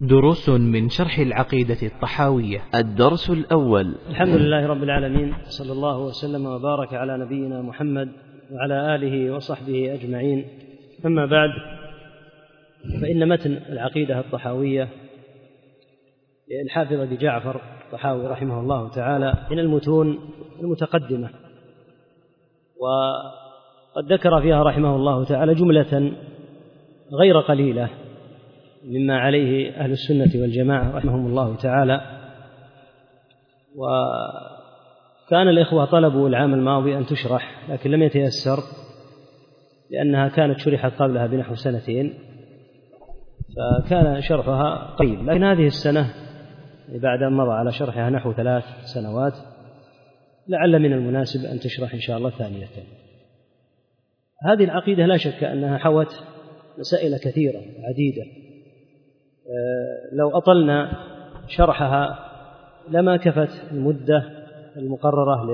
دروس من شرح العقيدة الطحاوية. الدرس الأول. الحمد لله رب العالمين صلى الله وسلم وبارك على نبينا محمد وعلى آله وصحبه أجمعين. أما بعد فإن متن العقيدة الطحاوية للحافظ أبي جعفر الطحاوي رحمه الله تعالى من المتون المتقدمة. وقد ذكر فيها رحمه الله تعالى جملة غير قليلة. مما عليه أهل السنة والجماعة رحمهم الله تعالى. وكان الإخوة طلبوا العام الماضي أن تشرح لكن لم يتيسر لأنها كانت شرحت قبلها بنحو سنتين فكان شرحها قريب. لكن هذه السنة بعد أن مضى على شرحها نحو ثلاث سنوات لعل من المناسب أن تشرح إن شاء الله ثانية. هذه العقيدة لا شك أنها حوت مسائل كثيرة عديدة. لو أطلنا شرحها لما كفت المدة المقررة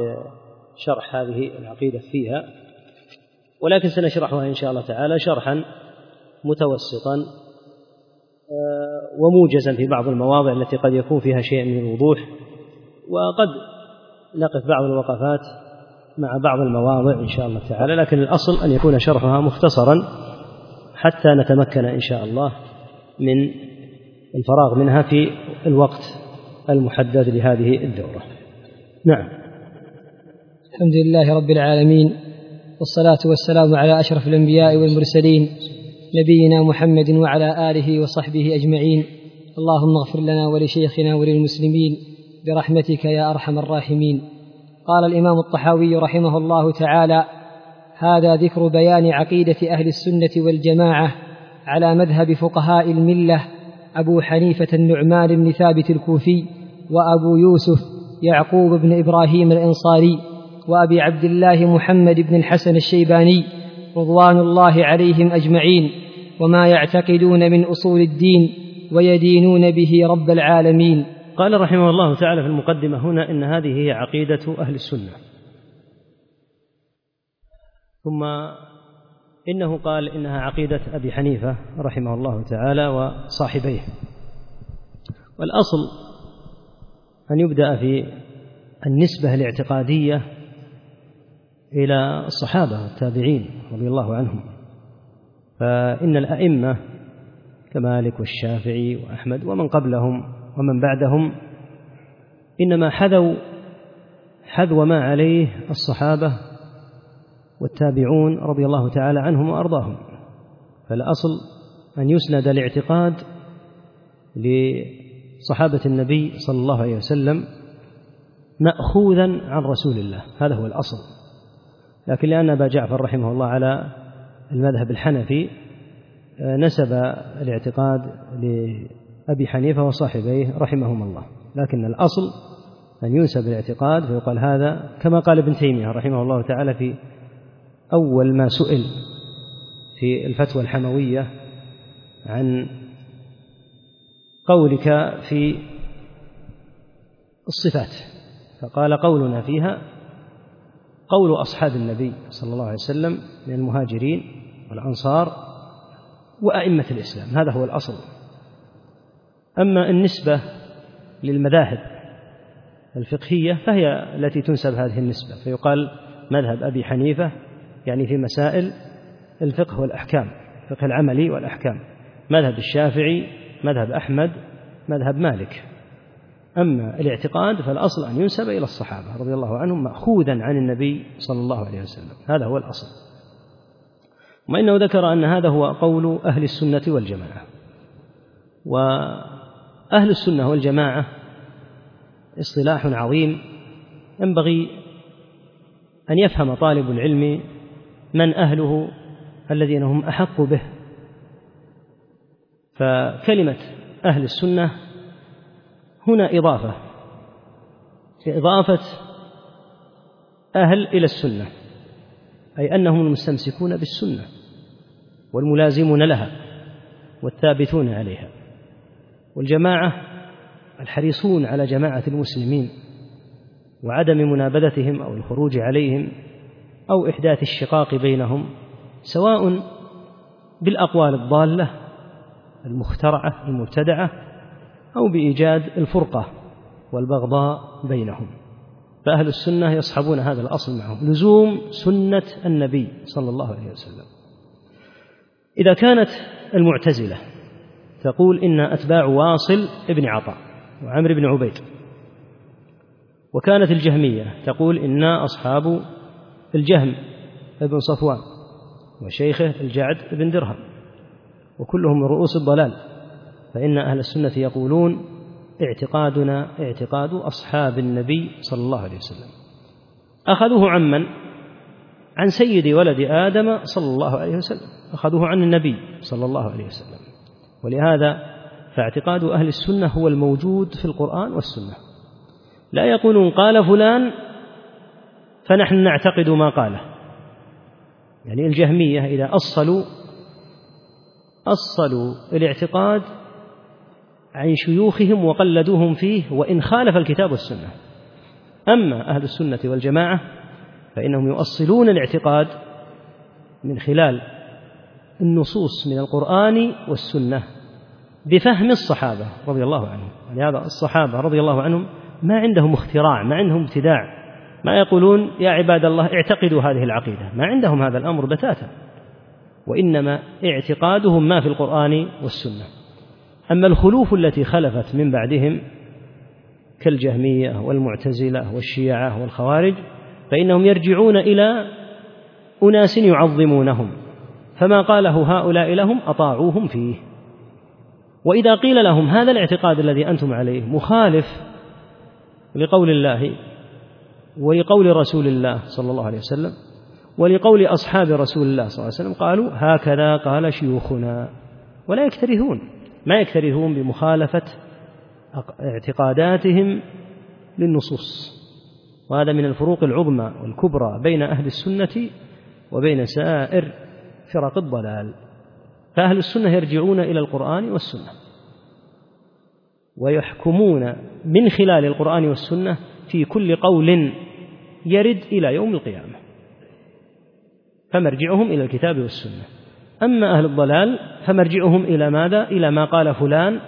لشرح هذه العقيدة فيها. ولكن سنشرحها إن شاء الله تعالى شرحا متوسطا وموجزا في بعض المواضع التي قد يكون فيها شيء من الوضوح. وقد نقف بعض الوقفات مع بعض المواضع إن شاء الله تعالى لكن الأصل أن يكون شرحها مختصرا حتى نتمكن إن شاء الله من الفراغ منها في الوقت المحدد لهذه الدورة. نعم. الحمد لله رب العالمين والصلاة والسلام على أشرف الأنبياء والمرسلين نبينا محمد وعلى آله وصحبه أجمعين. اللهم اغفر لنا ولشيخنا وللمسلمين برحمتك يا أرحم الراحمين. قال الإمام الطحاوي رحمه الله تعالى هذا ذكر بيان عقيدة أهل السنة والجماعة على مذهب فقهاء الملة أبو حنيفة النعمان بن ثابت الكوفي وأبو يوسف يعقوب بن إبراهيم الأنصاري وأبي عبد الله محمد بن الحسن الشيباني رضوان الله عليهم أجمعين وما يعتقدون من أصول الدين ويدينون به رب العالمين. قال رحمه الله تعالى في المقدمة هنا إن هذه هي عقيدة أهل السنة. ثم إنه قال إنها عقيدة أبي حنيفة رحمه الله تعالى وصاحبيه. والأصل أن يبدأ في النسبة الاعتقادية إلى الصحابة والتابعين رضي الله عنهم. فإن الأئمة كمالك والشافعي وأحمد ومن قبلهم ومن بعدهم إنما حذوا حذو ما عليه الصحابة والتابعون رضي الله تعالى عنهم وأرضاهم. فالأصل أن يسند الاعتقاد لصحابة النبي صلى الله عليه وسلم ماخوذا عن رسول الله. هذا هو الأصل. لكن لأن أبا جعفر رحمه الله على المذهب الحنفي نسب الاعتقاد لأبي حنيفة وصاحبيه رحمهم الله. لكن الأصل أن ينسب الاعتقاد فيقال هذا كما قال ابن تيمية رحمه الله تعالى في أول ما سئل في الفتوى الحموية عن قولك في الصفات فقال قولنا فيها قول أصحاب النبي صلى الله عليه وسلم من المهاجرين والأنصار وأئمة الإسلام هذا هو الأصل. أما النسبة للمذاهب الفقهية فهي التي تنسب هذه النسبة فيقال مذهب أبي حنيفة يعني في مسائل الفقه والأحكام الفقه العملي والأحكام. مذهب الشافعي مذهب أحمد مذهب مالك. أما الاعتقاد فالأصل أن ينسب إلى الصحابة رضي الله عنهم مأخوذا عن النبي صلى الله عليه وسلم. هذا هو الأصل. وإنه ذكر أن هذا هو قول أهل السنة والجماعة. وأهل السنة والجماعة اصطلاح عظيم. ينبغي أن يفهم طالب العلم من أهله الذين هم أحق به. فكلمة أهل السنة هنا إضافة. إضافة أهل إلى السنة أي أنهم المستمسكون بالسنة والملازمون لها والثابتون عليها. والجماعة الحريصون على جماعة المسلمين وعدم منابذتهم أو الخروج عليهم أو إحداث الشقاق بينهم سواء بالأقوال الضالة المخترعة المبتدعة أو بإيجاد الفرقة والبغضاء بينهم. فأهل السنة يصحبون هذا الأصل معهم. لزوم سنة النبي صلى الله عليه وسلم. إذا كانت المعتزلة تقول إن أتباع واصل ابن عطاء وعمر بن عبيد وكانت الجهمية تقول إنا أصحاب الجهم ابن صفوان وشيخه الجعد بن درهم وكلهم من رؤوس الضلال فإن أهل السنة يقولون اعتقادنا اعتقاد أصحاب النبي صلى الله عليه وسلم. أخذوه عمن عن سيد ولد آدم صلى الله عليه وسلم. أخذوه عن النبي صلى الله عليه وسلم. ولهذا فاعتقاد أهل السنة هو الموجود في القرآن والسنة. لا يقولون قال فلان فنحن نعتقد ما قاله. يعني الجهمية إذا أصلوا أصلوا الاعتقاد عن شيوخهم وقلدوهم فيه وإن خالف الكتاب والسنة. أما أهل السنة والجماعة فإنهم يؤصلون الاعتقاد من خلال النصوص من القرآن والسنة بفهم الصحابة رضي الله عنهم. ولهذا الصحابة رضي الله عنهم ما عندهم اختراع ما عندهم ابتداع. ما يقولون يا عباد الله اعتقدوا هذه العقيدة ما عندهم هذا الأمر بتاتا. وإنما اعتقادهم ما في القرآن والسنة. أما الخلوف التي خلفت من بعدهم كالجهمية والمعتزلة والشيعة والخوارج فإنهم يرجعون إلى أناس يعظمونهم. فما قاله هؤلاء لهم أطاعوهم فيه. وإذا قيل لهم هذا الاعتقاد الذي أنتم عليه مخالف لقول الله ولقول رسول الله صلى الله عليه وسلم ولقول أصحاب رسول الله صلى الله عليه وسلم قالوا هكذا قال شيوخنا ولا يكترثون ما يكترثون بمخالفة اعتقاداتهم للنصوص وهذا من الفروق العظمى والكبرى بين أهل السنة وبين سائر فرق الضلال فأهل السنة يرجعون إلى القرآن والسنة ويحكمون من خلال القرآن والسنة في كل قول يرد إلى يوم القيامة فمرجعهم إلى الكتاب والسنة. أما أهل الضلال فمرجعهم إلى ماذا؟ إلى ما قال فلان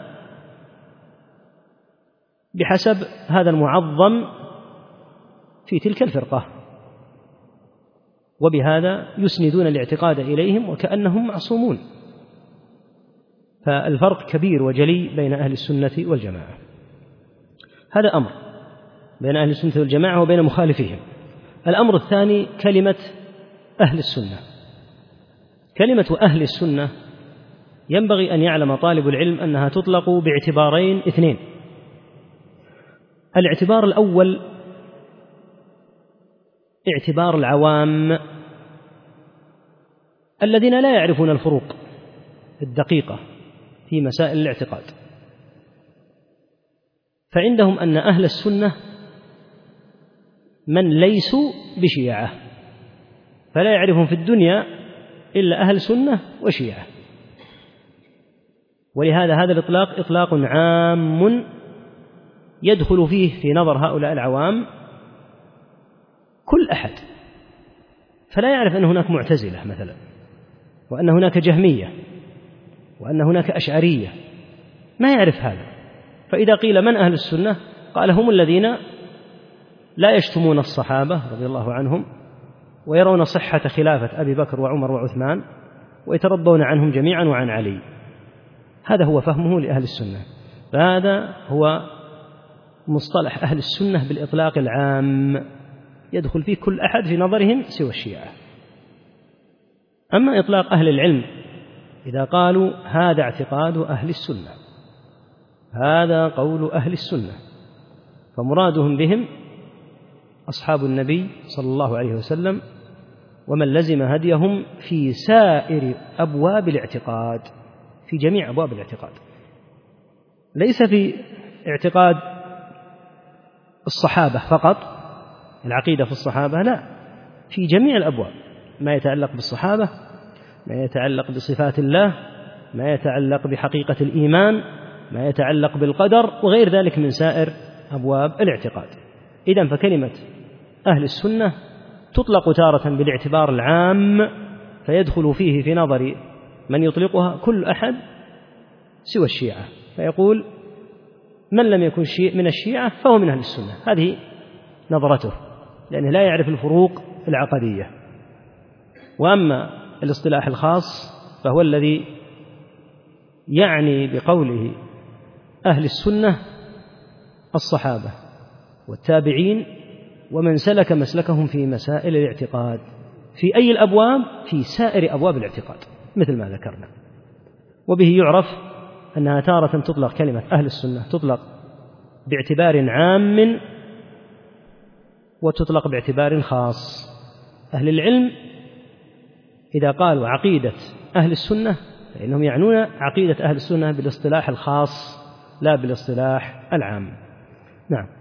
بحسب هذا المعظم في تلك الفرقة. وبهذا يسندون الاعتقاد إليهم وكأنهم معصومون. فالفرق كبير وجلي بين أهل السنة والجماعة. هذا أمر. بين أهل السنة والجماعة وبين مخالفيهم. الأمر الثاني كلمة أهل السنة. كلمة أهل السنة ينبغي أن يعلم طالب العلم أنها تطلق باعتبارين اثنين. الاعتبار الأول اعتبار العوام الذين لا يعرفون الفروق الدقيقة في مسائل الاعتقاد. فعندهم أن أهل السنة من ليسوا بشيعة فلا يعرفهم في الدنيا إلا أهل سنة وشيعة. ولهذا هذا الإطلاق إطلاق عام يدخل فيه في نظر هؤلاء العوام كل أحد. فلا يعرف أن هناك معتزلة مثلا وأن هناك جهمية وأن هناك أشعرية. ما يعرف هذا. فإذا قيل من أهل السنة قال هم الذين لا يشتمون الصحابة رضي الله عنهم ويرون صحة خلافة أبي بكر وعمر وعثمان ويترضون عنهم جميعا وعن علي. هذا هو فهمه لأهل السنة. فهذا هو مصطلح أهل السنة بالإطلاق العام. يدخل فيه كل أحد في نظرهم سوى الشيعة. أما إطلاق أهل العلم إذا قالوا هذا اعتقاد أهل السنة هذا قول أهل السنة فمرادهم بهم أصحاب النبي صلى الله عليه وسلم ومن لزم هديهم في سائر أبواب الاعتقاد في جميع أبواب الاعتقاد. ليس في اعتقاد الصحابة فقط العقيدة في الصحابة لا في جميع الأبواب. ما يتعلق بالصحابة ما يتعلق بصفات الله ما يتعلق بحقيقة الإيمان ما يتعلق بالقدر وغير ذلك من سائر أبواب الاعتقاد. إذا فكلمة أهل السنة تطلق تارة بالاعتبار العام فيدخل فيه في نظر من يطلقها كل أحد سوى الشيعة. فيقول من لم يكن من الشيعة فهو من أهل السنة. هذه نظرته لأنه لا يعرف الفروق العقدية. وأما الاصطلاح الخاص فهو الذي يعني بقوله أهل السنة الصحابة والتابعين ومن سلك مسلكهم في مسائل الاعتقاد في أي الأبواب؟ في سائر أبواب الاعتقاد مثل ما ذكرنا. وبه يعرف أنها تارة تطلق كلمة أهل السنة تطلق باعتبار عام وتطلق باعتبار خاص. أهل العلم إذا قالوا عقيدة أهل السنة فإنهم يعنون عقيدة أهل السنة بالاصطلاح الخاص لا بالاصطلاح العام. نعم.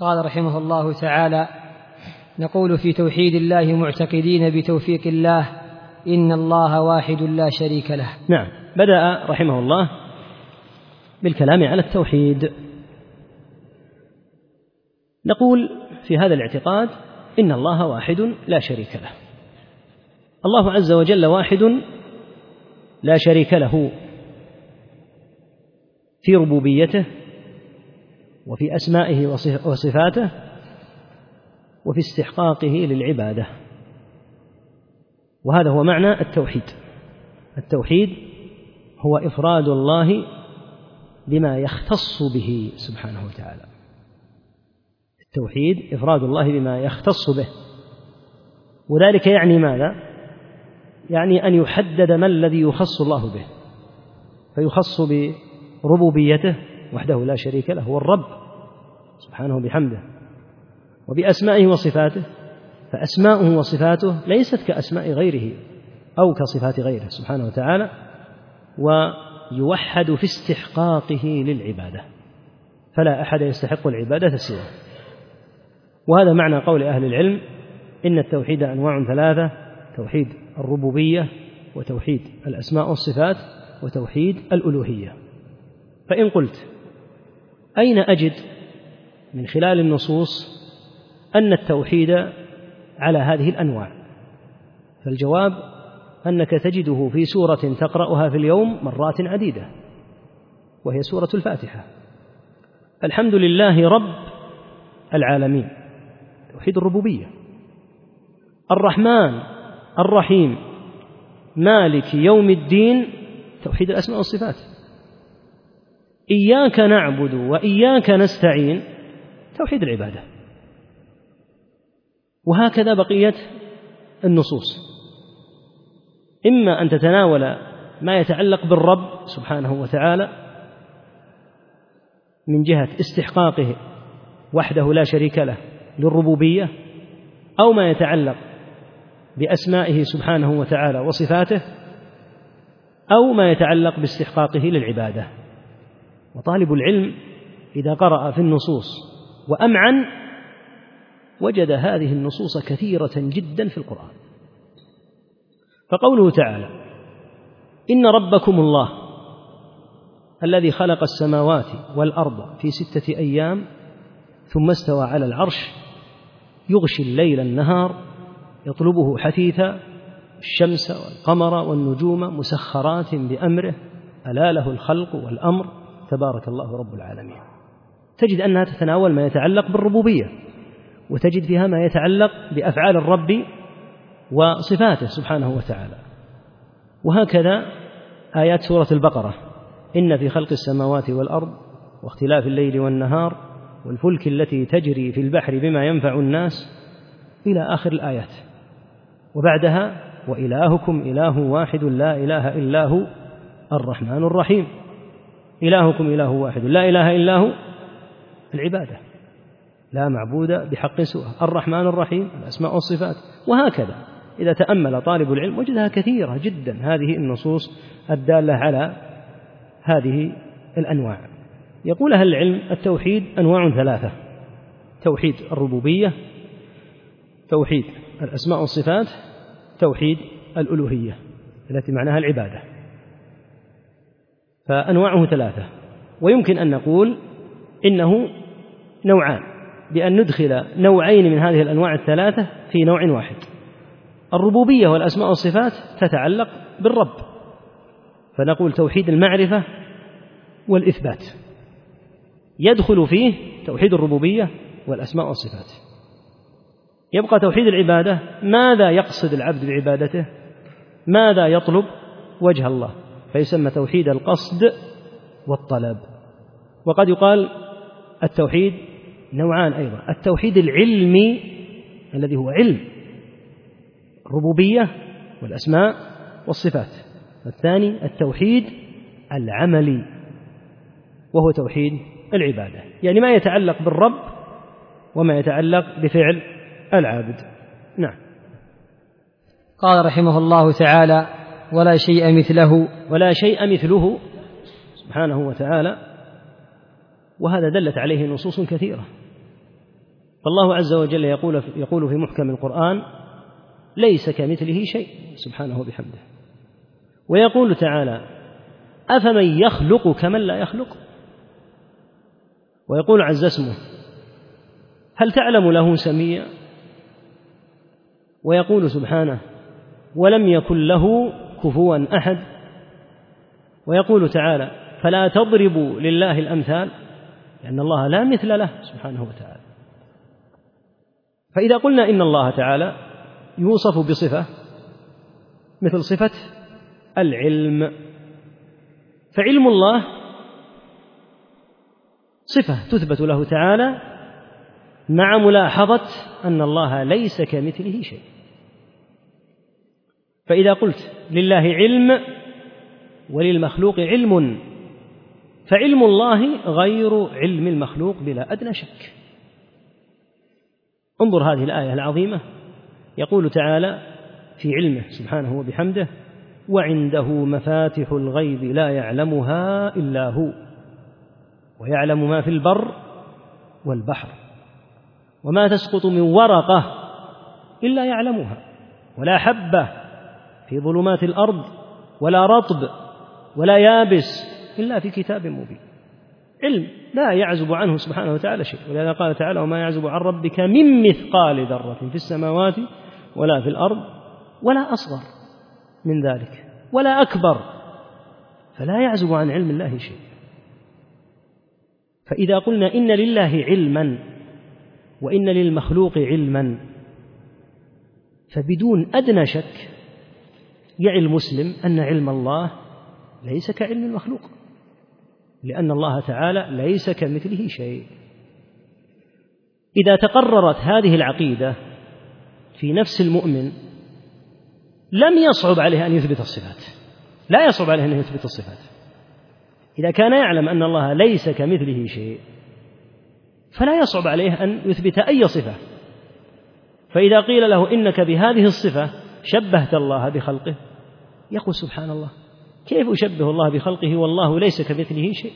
قال رحمه الله تعالى نقول في توحيد الله معتقدين بتوفيق الله إن الله واحد لا شريك له. نعم بدأ رحمه الله بالكلام على التوحيد. نقول في هذا الاعتقاد إن الله واحد لا شريك له. الله عز وجل واحد لا شريك له في ربوبيته وفي أسمائه وصفاته وفي استحقاقه للعبادة. وهذا هو معنى التوحيد. التوحيد هو إفراد الله بما يختص به سبحانه وتعالى. التوحيد إفراد الله بما يختص به. وذلك يعني ماذا؟ يعني أن يحدد ما الذي يخص الله به. فيخص بربوبيته وحده لا شريك له هو الرب. سبحانه بحمده. وبأسمائه وصفاته فأسماؤه وصفاته ليست كأسماء غيره أو كصفات غيره سبحانه وتعالى ويوحد في استحقاقه للعبادة. فلا أحد يستحق العبادة سواه. وهذا معنى قول أهل العلم إن التوحيد أنواع ثلاثة توحيد الربوبية وتوحيد الأسماء والصفات وتوحيد الألوهية. فإن قلت أين أجد من خلال النصوص أن التوحيد على هذه الأنواع؟ فالجواب أنك تجده في سورة تقرأها في اليوم مرات عديدة وهي سورة الفاتحة. الحمد لله رب العالمين. توحيد الربوبية. الرحمن الرحيم. مالك يوم الدين. توحيد الأسماء والصفات. إياك نعبد وإياك نستعين. توحيد العبادة. وهكذا بقية النصوص. إما أن تتناول ما يتعلق بالرب سبحانه وتعالى من جهة استحقاقه وحده لا شريك له للربوبية أو ما يتعلق بأسمائه سبحانه وتعالى وصفاته أو ما يتعلق باستحقاقه للعبادة. وطالب العلم إذا قرأ في النصوص وأمعن وجد هذه النصوص كثيرة جدا في القرآن. فقوله تعالى إن ربكم الله الذي خلق السماوات والأرض في ستة أيام ثم استوى على العرش يغشي الليل النهار يطلبه حثيثا الشمس والقمر والنجوم مسخرات بأمره ألا له الخلق والأمر؟ تبارك الله رب العالمين. تجد أنها تتناول ما يتعلق بالربوبية وتجد فيها ما يتعلق بأفعال الرب وصفاته سبحانه وتعالى. وهكذا آيات سورة البقرة. إن في خلق السماوات والأرض واختلاف الليل والنهار والفلك التي تجري في البحر بما ينفع الناس إلى آخر الآيات. وبعدها وإلهكم إله واحد لا إله إلا هو الرحمن الرحيم. إلهكم إله واحد. لا إله إلا هو العبادة. لا معبود بحق سواه. الرحمن الرحيم الأسماء والصفات. وهكذا. إذا تأمل طالب العلم وجدها كثيرة جدا. هذه النصوص الدالة على هذه الأنواع. يقول أهل العلم التوحيد أنواع ثلاثة. توحيد الربوبية توحيد الأسماء والصفات توحيد الألوهية. التي معناها العبادة. فأنواعه ثلاثة. ويمكن أن نقول إنه نوعان بأن ندخل نوعين من هذه الأنواع الثلاثة في نوع واحد. الربوبية والأسماء والصفات تتعلق بالرب فنقول توحيد المعرفة والإثبات. يدخل فيه توحيد الربوبية والأسماء والصفات. يبقى توحيد العبادة ماذا يقصد العبد بعبادته؟ ماذا يطلب وجه الله؟ فيسمى توحيد القصد والطلب. وقد يقال التوحيد نوعان أيضا. التوحيد العلمي الذي هو علم الربوبية والأسماء والصفات. الثاني التوحيد العملي وهو توحيد العبادة. يعني ما يتعلق بالرب وما يتعلق بفعل العابد نعم. قال رحمه الله تعالى ولا شيء مثله. ولا شيء مثله سبحانه وتعالى. وهذا دلت عليه نصوص كثيرة. فالله عز وجل يقول يقول في محكم القرآن ليس كمثله شيء سبحانه بحمده ويقول تعالى أفمن يخلق كمن لا يخلق؟ ويقول عز اسمه هل تعلم له سميا ويقول سبحانه ولم يكن له كفوا أحد ويقول تعالى فلا تضربوا لله الأمثال لأن الله لا مثل له سبحانه وتعالى. فإذا قلنا إن الله تعالى يوصف بصفة مثل صفة العلم فعلم الله صفة تثبت له تعالى مع ملاحظة أن الله ليس كمثله شيء. فإذا قلت لله علم وللمخلوق علم فعلم الله غير علم المخلوق بلا أدنى شك. انظر هذه الآية العظيمة. يقول تعالى في علمه سبحانه وبحمده وعنده مفاتح الغيب لا يعلمها إلا هو ويعلم ما في البر والبحر وما تسقط من ورقة إلا يعلمها ولا حبة في ظلمات الأرض ولا رطب ولا يابس إلا في كتاب مبين. علم لا يعزب عنه سبحانه وتعالى شيء. ولهذا قال تعالى وما يعزب عن ربك من مثقال ذرة في السماوات ولا في الأرض ولا أصغر من ذلك ولا أكبر. فلا يعزب عن علم الله شيء. فإذا قلنا إن لله علما وإن للمخلوق علما فبدون أدنى شك يعي المسلم أن علم الله ليس كعلم المخلوق لأن الله تعالى ليس كمثله شيء. إذا تقررت هذه العقيدة في نفس المؤمن لم يصعب عليه أن يثبت الصفات لا يصعب عليه أن يثبت الصفات. إذا كان يعلم أن الله ليس كمثله شيء فلا يصعب عليه أن يثبت أي صفة. فإذا قيل له إنك بهذه الصفة شبهت الله بخلقه يقول سبحان الله كيف أشبه الله بخلقه؟ والله ليس كمثله شيء.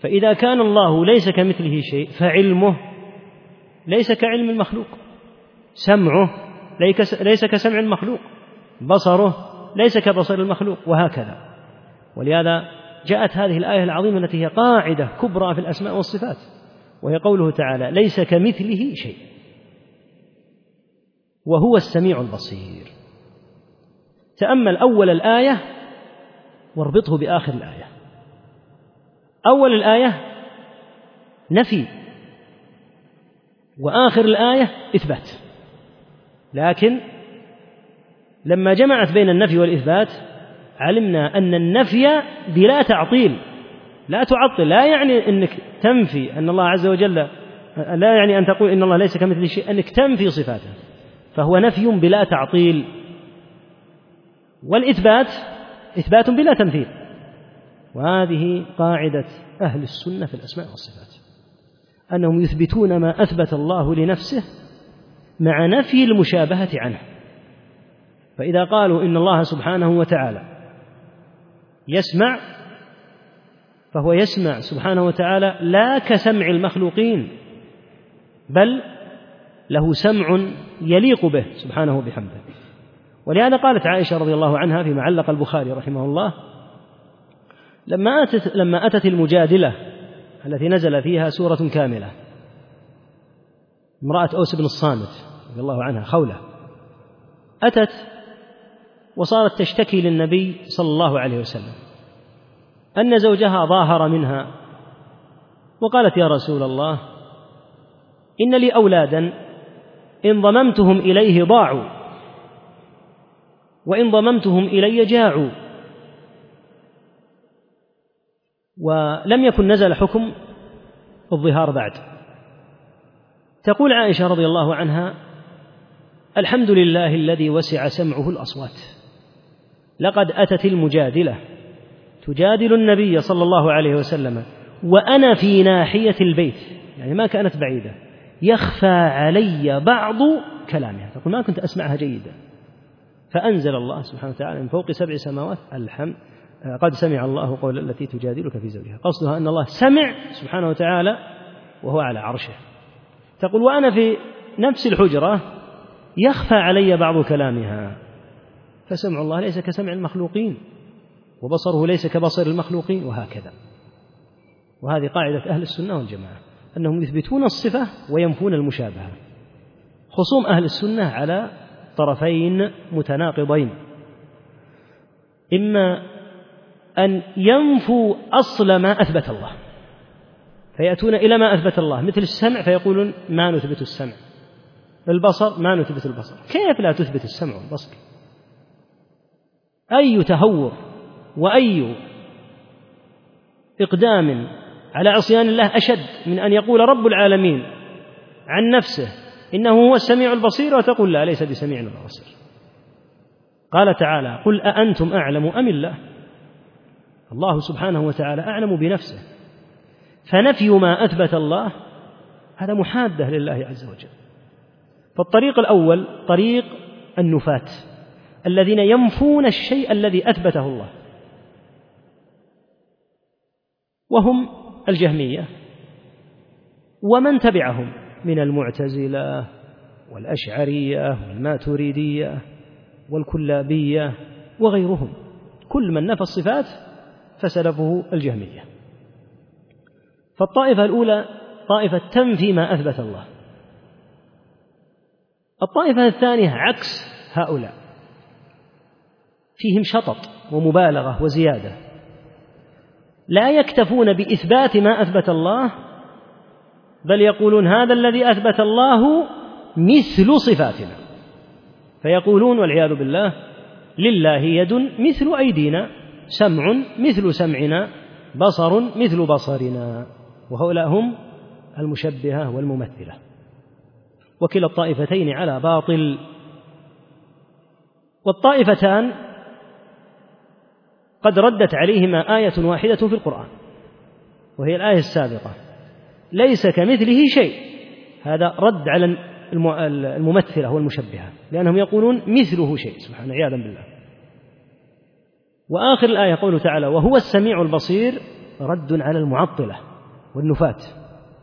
فإذا كان الله ليس كمثله شيء فعلمه ليس كعلم المخلوق. سمعه ليس كسمع المخلوق. بصره ليس كبصر المخلوق وهكذا. ولهذا جاءت هذه الآية العظيمة التي هي قاعدة كبرى في الأسماء والصفات وهي قوله تعالى ليس كمثله شيء. وهو السميع البصير. تأمل أول الآية واربطه بآخر الآية. أول الآية نفي وآخر الآية إثبات. لكن لما جمعت بين النفي والإثبات علمنا أن النفي بلا تعطيل لا تعطل لا يعني أنك تنفي أن الله عز وجل لا يعني أن تقول إن الله ليس كمثل شيء أنك تنفي صفاته. فهو نفي بلا تعطيل. والإثبات إثبات بلا تمثيل. وهذه قاعدة أهل السنة في الأسماء والصفات. أنهم يثبتون ما أثبت الله لنفسه مع نفي المشابهة عنه. فإذا قالوا إن الله سبحانه وتعالى يسمع فهو يسمع سبحانه وتعالى لا كسمع المخلوقين بل له سمع يليق به سبحانه بحمده ولهذا قالت عائشة رضي الله عنها فيما علق البخاري رحمه الله لما أتت لما أتت المجادلة التي نزل فيها سورة كاملة امرأة أوس بن الصامت رضي الله عنها خولة أتت وصارت تشتكي للنبي صلى الله عليه وسلم أن زوجها ظاهر منها وقالت يا رسول الله إن لي أولادا إن ضممتهم إليه ضاعوا. وإن ضممتهم إلي جاعوا. ولم يكن نزل حكم الظهار بعد. تقول عائشة رضي الله عنها الحمد لله الذي وسع سمعه الأصوات. لقد أتت المجادلة. تجادل النبي صلى الله عليه وسلم. وأنا في ناحية البيت. يعني ما كانت بعيدة. يخفى علي بعض كلامها. تقول ما كنت أسمعها جيدا. فأنزل الله سبحانه وتعالى من فوق سبع سماوات الحمد. قد سمع الله قول التي تجادلك في زوجها. قصدها أن الله سمع سبحانه وتعالى وهو على عرشه. تقول وأنا في نفس الحجرة يخفى علي بعض كلامها. فسمع الله ليس كسمع المخلوقين وبصره ليس كبصر المخلوقين وهكذا. وهذه قاعدة أهل السنة والجماعة أنهم يثبتون الصفة وينفون المشابهة. خصوم أهل السنة على طرفين متناقضين. إما أن ينفوا أصل ما أثبت الله فيأتون إلى ما أثبت الله مثل السمع فيقولون ما نثبت السمع. البصر ما نثبت البصر. كيف لا تثبت السمع والبصر؟ أي تهور وأي إقدام على عصيان الله أشد من أن يقول رب العالمين عن نفسه إنه هو السميع البصير وتقول لا ليس بسميع بصير قال تعالى قل أأنتم أعلم أم الله؟ الله سبحانه وتعالى أعلم بنفسه. فنفي ما أثبت الله. هذا محادة لله عز وجل. فالطريق الأول طريق النفاة الذين ينفون الشيء الذي أثبته الله. وهم الجهمية ومن تبعهم. من المعتزلة والأشعرية والماتريدية والكلابية وغيرهم. كل من نفى الصفات فسلفه الجهمية. فالطائفة الأولى طائفة تنفي ما أثبت الله. الطائفة الثانية عكس هؤلاء. فيهم شطط ومبالغة وزيادة. لا يكتفون بإثبات ما أثبت الله بل يقولون هذا الذي أثبت الله مثل صفاتنا. فيقولون والعياذ بالله لله يد مثل أيدينا سمع مثل سمعنا بصر مثل بصرنا وهؤلاء هم المشبهة والممثلة. وكلا الطائفتين على باطل. والطائفتان قد ردت عليهما آية واحدة في القرآن وهي الآية السابقة. ليس كمثله شيء. هذا رد على الممثلة والمشبهة لأنهم يقولون مثله شيء سبحانه عياذا بالله. وآخر الآية قوله تعالى وهو السميع البصير رد على المعطلة والنفاة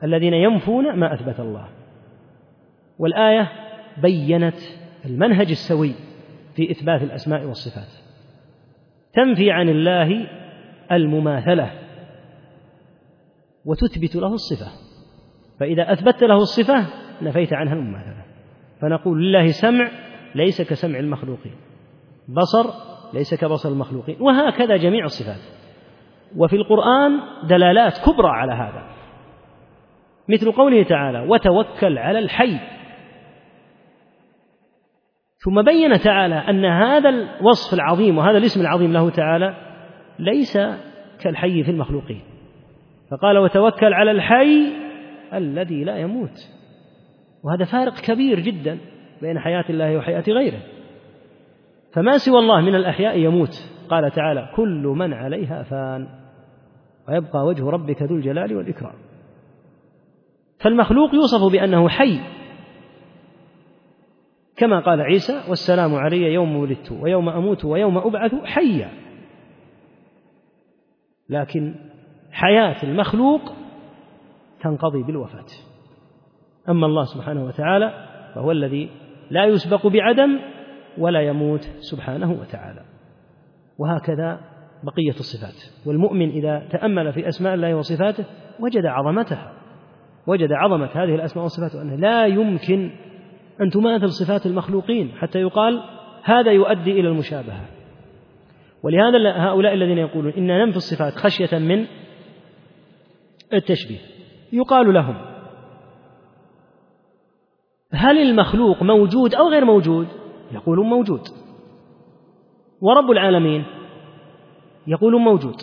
الذين ينفون ما أثبت الله. والآية بينت المنهج السوي في إثبات الأسماء والصفات. تنفي عن الله المماثلة. وتثبت له الصفة. فإذا أثبت له الصفة نفيت عنها المماثلة فنقول لله سمع ليس كسمع المخلوقين. بصر ليس كبصر المخلوقين. وهكذا جميع الصفات. وفي القرآن دلالات كبرى على هذا. مثل قوله تعالى وتوكل على الحي ثم بين تعالى أن هذا الوصف العظيم وهذا الاسم العظيم له تعالى ليس كالحي في المخلوقين. فقال وتوكل على الحي الذي لا يموت. وهذا فارق كبير جدا بين حياة الله وحياة غيره. فما سوى الله من الأحياء يموت. قال تعالى كل من عليها فان. ويبقى وجه ربك ذو الجلال والإكرام. فالمخلوق يوصف بأنه حي. كما قال عيسى والسلام علي يوم ولدت ويوم أموت ويوم أبعث حيا. لكن حياة المخلوق تنقضي بالوفاة. أما الله سبحانه وتعالى فهو الذي لا يسبق بعدم ولا يموت سبحانه وتعالى. وهكذا بقية الصفات. والمؤمن إذا تأمل في أسماء الله وصفاته وجد عظمتها. وجد عظمة هذه الأسماء والصفات وأنه لا يمكن أن تماثل صفات المخلوقين حتى يقال هذا يؤدي إلى المشابهة. ولهذا هؤلاء الذين يقولون إن ننفي الصفات خشية من التشبيه. يقال لهم هل المخلوق موجود أو غير موجود؟ يقولون موجود. ورب العالمين؟ يقولون موجود.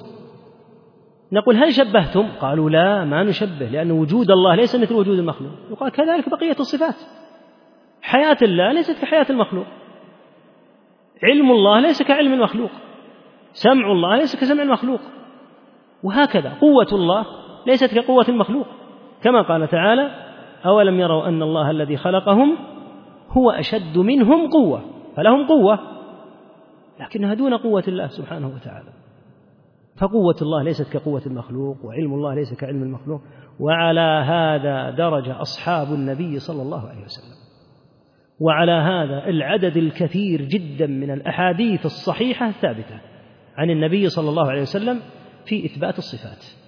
نقول هل شبهتم؟ قالوا لا ما نشبه لأن وجود الله ليس مثل وجود المخلوق. يقال كذلك بقية الصفات. حياة الله ليست كحياة المخلوق. علم الله ليس كعلم المخلوق. سمع الله ليس كسمع المخلوق. وهكذا قوة الله ليست كقوة المخلوق. كما قال تعالى أولم يروا أن الله الذي خلقهم هو أشد منهم قوة؟ فلهم قوة. لكنها دون قوة الله سبحانه وتعالى. فقوة الله ليست كقوة المخلوق وعلم الله ليس كعلم المخلوق. وعلى هذا درج أصحاب النبي صلى الله عليه وسلم. وعلى هذا العدد الكثير جدا من الأحاديث الصحيحة الثابتة عن النبي صلى الله عليه وسلم في إثبات الصفات.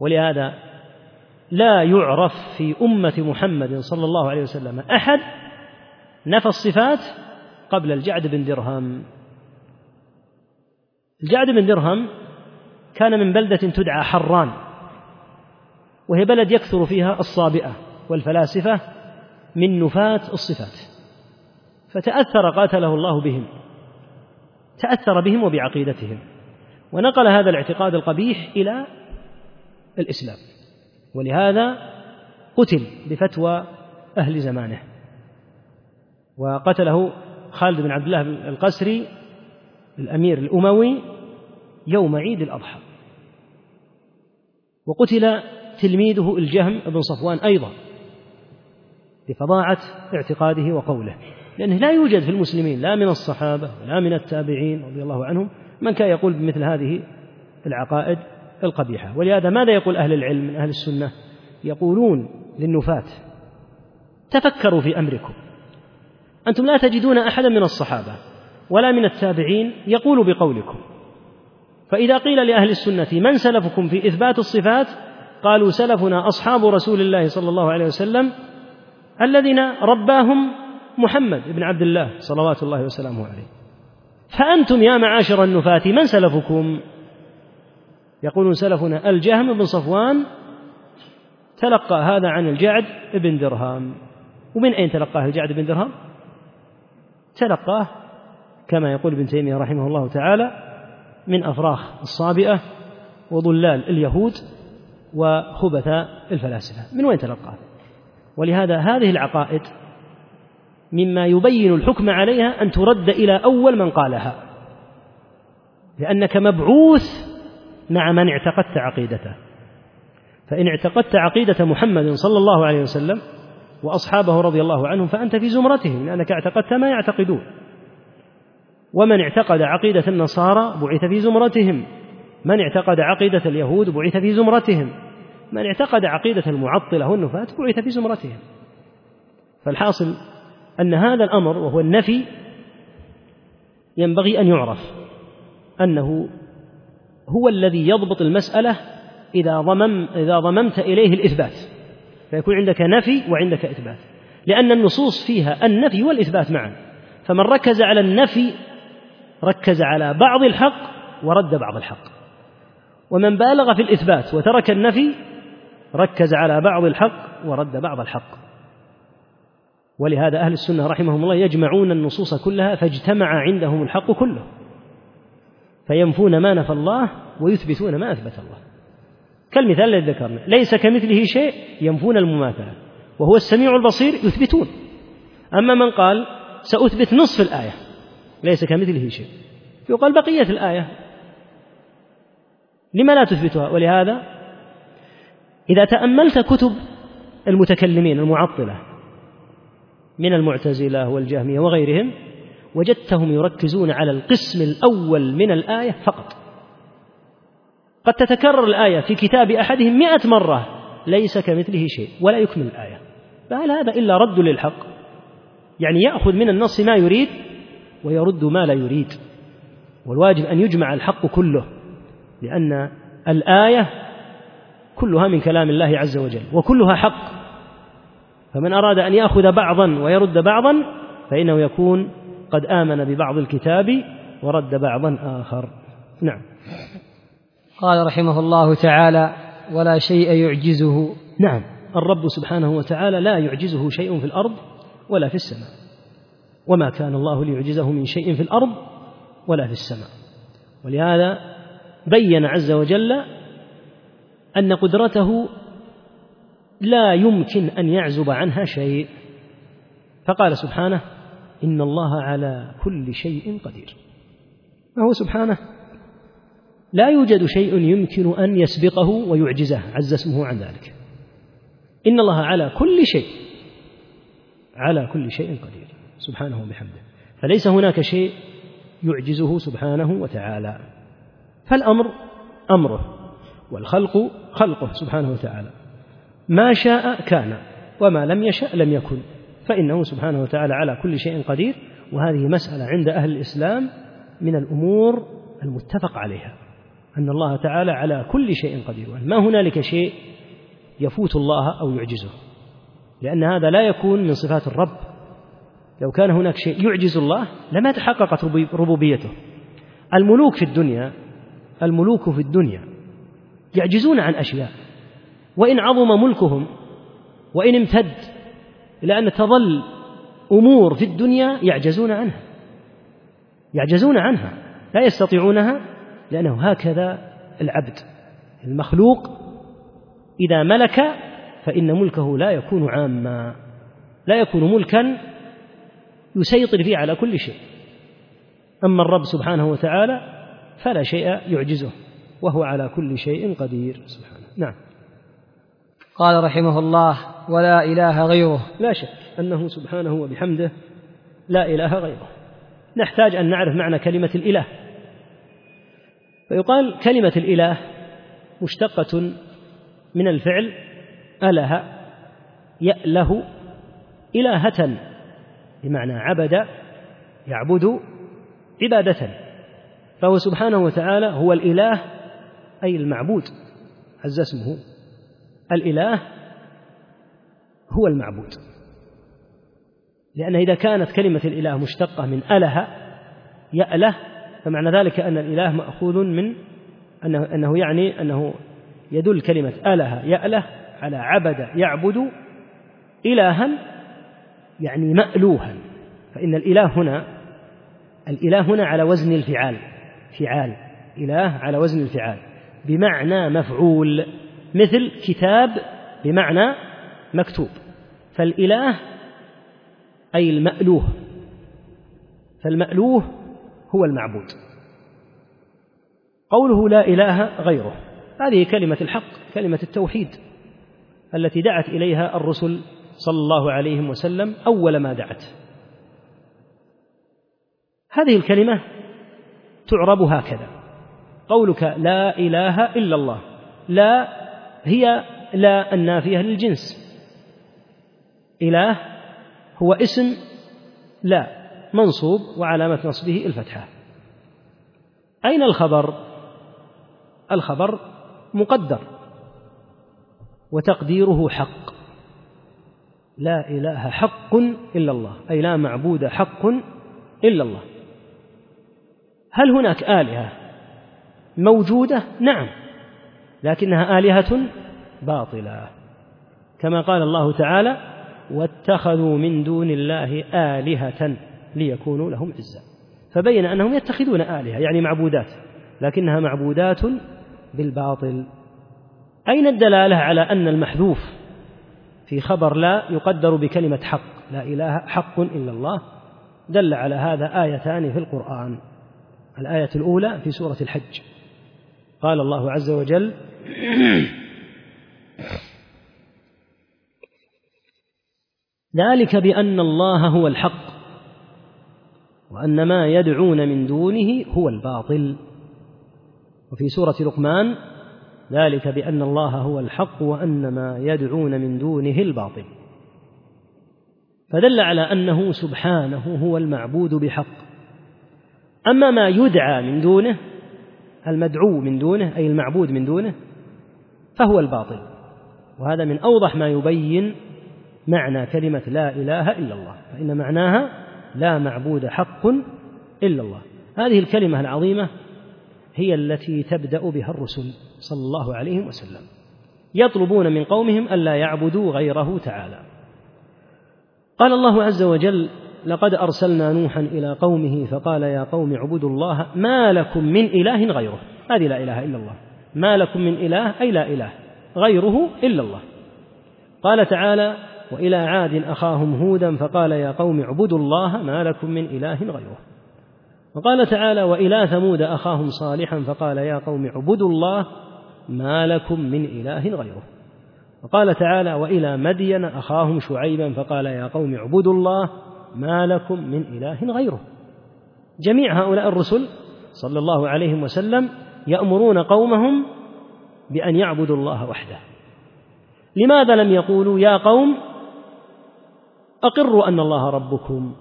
ولهذا لا يعرف في أمة محمد صلى الله عليه وسلم أحد نفى الصفات قبل الجعد بن درهم. الجعد بن درهم كان من بلدة تدعى حران وهي بلد يكثر فيها الصابئة والفلاسفة من نفاة الصفات فتأثر قاتله الله بهم تأثر بهم وبعقيدتهم ونقل هذا الاعتقاد القبيح إلى الإسلام. ولهذا قتل بفتوى أهل زمانه. وقتله خالد بن عبد الله القسري الأمير الأموي يوم عيد الأضحى. وقتل تلميذه الجهم بن صفوان أيضا لفظاعة اعتقاده وقوله. لأنه لا يوجد في المسلمين لا من الصحابة ولا من التابعين رضي الله عنهم من كان يقول بمثل هذه العقائد. القبيحة. ولهذا ماذا يقول أهل العلم من أهل السنة؟ يقولون للنفاة تفكروا في أمركم. أنتم لا تجدون أحدا من الصحابة ولا من التابعين يقول بقولكم. فإذا قيل لأهل السنة من سلفكم في إثبات الصفات؟ قالوا سلفنا أصحاب رسول الله صلى الله عليه وسلم الذين رباهم محمد بن عبد الله صلوات الله وسلامه عليه. فأنتم يا معاشر النفاة من سلفكم؟ يقولون سلفنا الجهم بن صفوان تلقى هذا عن الجعد بن درهم. ومن أين تلقاه الجعد بن درهم؟ تلقاه كما يقول ابن تيمية رحمه الله تعالى من أفراخ الصابئة وضلال اليهود وخبثاء الفلاسفة. من وين تلقاه؟ ولهذا هذه العقائد مما يبين الحكم عليها أن ترد إلى أول من قالها. لأنك مبعوث مع من اعتقدت عقيدته. فإن اعتقدت عقيدة محمد صلى الله عليه وسلم وأصحابه رضي الله عنهم فأنت في زمرتهم لأنك اعتقدت ما يعتقدون. ومن اعتقد عقيدة النصارى بعث في زمرتهم. من اعتقد عقيدة اليهود بعث في زمرتهم. من اعتقد عقيدة المعطلة والنفاة بعث في زمرتهم. فالحاصل أن هذا الأمر وهو النفي ينبغي أن يعرف أنه هو الذي يضبط المسألة إذا ضمم إذا ضممت إليه الإثبات. فيكون عندك نفي وعندك إثبات. لأن النصوص فيها النفي والإثبات معا. فمن ركز على النفي ركز على بعض الحق ورد بعض الحق. ومن بالغ في الإثبات وترك النفي ركز على بعض الحق ورد بعض الحق. ولهذا أهل السنة رحمهم الله يجمعون النصوص كلها فاجتمع عندهم الحق كله. فينفون ما نفى الله ويثبتون ما أثبت الله. كالمثال الذي ذكرنا ليس كمثله شيء ينفون المماثلة وهو السميع البصير يثبتون. أما من قال سأثبت نصف الآية ليس كمثله شيء يقال بقية الآية. لما لا تثبتها؟ ولهذا إذا تأملت كتب المتكلمين المعطلة من المعتزلة والجهمية وغيرهم وجدتهم يركزون على القسم الأول من الآية فقط. قد تتكرر الآية في كتاب أحدهم مئة مرة. ليس كمثله شيء ولا يكمل الآية. فهل هذا إلا رد للحق؟ يعني يأخذ من النص ما يريد ويرد ما لا يريد. والواجب أن يجمع الحق كله لأن الآية كلها من كلام الله عز وجل وكلها حق. فمن أراد أن يأخذ بعضا ويرد بعضا فإنه يكون قد آمن ببعض الكتاب ورد بعضا آخر. نعم. قال رحمه الله تعالى ولا شيء يعجزه. نعم. الرب سبحانه وتعالى لا يعجزه شيء في الأرض ولا في السماء. وما كان الله ليعجزه من شيء في الأرض ولا في السماء. ولهذا بين عز وجل أن قدرته لا يمكن أن يعزب عنها شيء. فقال سبحانه إن الله على كل شيء قدير. فهو سبحانه لا يوجد شيء يمكن أن يسبقه ويعجزه عز اسمه عن ذلك. إن الله على كل شيء على كل شيء قدير سبحانه وبحمده. فليس هناك شيء يعجزه سبحانه وتعالى. فالأمر أمره والخلق خلقه سبحانه وتعالى. ما شاء كان وما لم يشأ لم يكن. فإنه سبحانه وتعالى على كل شيء قدير وهذه مسألة عند أهل الإسلام من الأمور المتفق عليها أن الله تعالى على كل شيء قدير ما هنالك شيء يفوت الله أو يعجزه لأن هذا لا يكون من صفات الرب. لو كان هناك شيء يعجز الله لما تحققت ربوبيته. الملوك في الدنيا الملوك في الدنيا يعجزون عن أشياء وإن عظم ملكهم وإن امتد إلى أن تظل أمور في الدنيا يعجزون عنها. يعجزون عنها. لا يستطيعونها لأنه هكذا العبد. المخلوق إذا ملك فإن ملكه لا يكون عاما. لا يكون ملكا يسيطر فيه على كل شيء. أما الرب سبحانه وتعالى فلا شيء يعجزه وهو على كل شيء قدير. سبحانه. نعم. قال رحمه الله ولا إله غيره. لا شك أنه سبحانه وبحمده لا إله غيره. نحتاج أن نعرف معنى كلمة الإله. فيقال كلمة الإله مشتقة من الفعل أله يأله إلهة بمعنى عبد يعبد عبادة. فهو سبحانه وتعالى هو الإله أي المعبود عز اسمه. الإله هو المعبود. لأن إذا كانت كلمة الإله مشتقة من أله يأله فمعنى ذلك أن الإله مأخوذ من أنه, أنه يعني أنه يدل كلمة أله يأله على عبد يعبد إلها يعني مألوها. فإن الإله هنا الإله هنا على وزن الفعال. فعال. إله على وزن الفعال. بمعنى مفعول. مثل كتاب بمعنى مكتوب. فالإله أي المألوه. فالمألوه هو المعبود. قوله لا إله غيره. هذه كلمة الحق كلمة التوحيد التي دعت إليها الرسل صلى الله عليه وسلم أول ما دعت. هذه الكلمة تعرب هكذا. قولك لا إله إلا الله. لا هي لا النافية للجنس. إله هو اسم لا منصوب وعلامة نصبه الفتحة. أين الخبر؟ الخبر مقدر وتقديره حق. لا إله حق إلا الله أي لا معبود حق إلا الله. هل هناك آلهة موجودة؟ نعم. لكنها آلهة باطلة. كما قال الله تعالى واتخذوا من دون الله آلهة ليكونوا لهم عزا فبين أنهم يتخذون آلهة يعني معبودات لكنها معبودات بالباطل. أين الدلالة على أن المحذوف في خبر لا يقدر بكلمة حق لا إله حق إلا الله؟ دل على هذا آيتان في القرآن. الآية الأولى في سورة الحج. قال الله عز وجل ذلك بأن الله هو الحق وأن ما يدعون من دونه هو الباطل. وفي سورة لقمان ذلك بأن الله هو الحق وأن ما يدعون من دونه الباطل. فدل على أنه سبحانه هو المعبود بحق. أما ما يدعى من دونه المدعو من دونه أي المعبود من دونه فهو الباطل. وهذا من أوضح ما يبين معنى كلمة لا إله إلا الله. فإن معناها لا معبود حق إلا الله. هذه الكلمة العظيمة هي التي تبدأ بها الرسل صلى الله عليه وسلم. يطلبون من قومهم ألا يعبدوا غيره تعالى. قال الله عز وجل لقد أرسلنا نوحا إلى قومه فقال يا قوم اعبدوا الله ما لكم من إله غيره. هذه لا إله إلا الله. ما لكم من إله أي لا إله غيره إلا الله. قال تعالى وإلى عاد أخاهم هودا فقال يا قوم اعبدوا الله ما لكم من إله غيره. وقال تعالى وإلى ثمود أخاهم صالحا فقال يا قوم اعبدوا الله ما لكم من إله غيره. وقال تعالى وإلى مدين أخاهم شعيبا فقال يا قوم اعبدوا الله ما لكم من إله غيره. جميع هؤلاء الرسل صلى الله عليه وسلم يأمرون قومهم بأن يعبدوا الله وحده. لماذا لم يقولوا يا قوم أقروا أن الله ربكم؟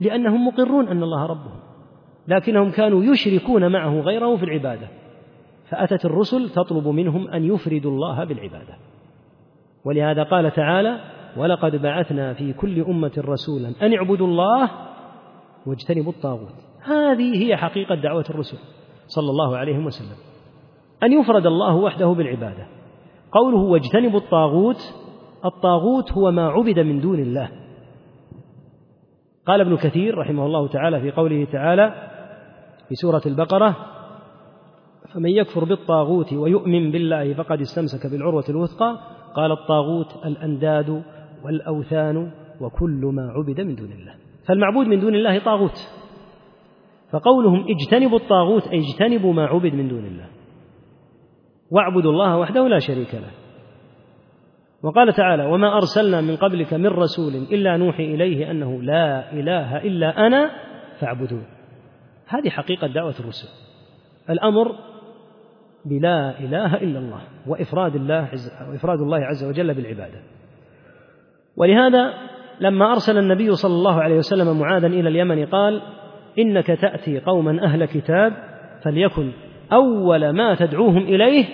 لأنهم مقرون أن الله ربهم. لكنهم كانوا يشركون معه غيره في العبادة. فأتت الرسل تطلب منهم أن يفردوا الله بالعبادة. ولهذا قال تعالى ولقد بعثنا في كل أمة رسولا أن اعبدوا الله واجتنبوا الطاغوت. هذه هي حقيقة دعوة الرسل. صلى الله عليه وسلم. أن يفرد الله وحده بالعبادة. قوله واجتنبوا الطاغوت الطاغوت هو ما عبد من دون الله. قال ابن كثير رحمه الله تعالى في قوله تعالى في سورة البقرة فمن يكفر بالطاغوت ويؤمن بالله فقد استمسك بالعروة الوثقى. قال الطاغوت الأنداد والأوثان وكل ما عبد من دون الله. فالمعبود من دون الله طاغوت. فقولهم اجتنبوا الطاغوت أي اجتنبوا ما عبد من دون الله. واعبدوا الله وحده لا شريك له. وقال تعالى وما أرسلنا من قبلك من رسول إلا نوحي إليه أنه لا إله إلا أنا فاعبدون هذه حقيقة دعوة الرسل. الأمر بلا إله إلا الله وإفراد الله عز وإفراد الله عز وجل بالعبادة. ولهذا لما أرسل النبي صلى الله عليه وسلم معاذا إلى اليمن قال إنك تأتي قوما أهل كتاب فليكن أول ما تدعوهم إليه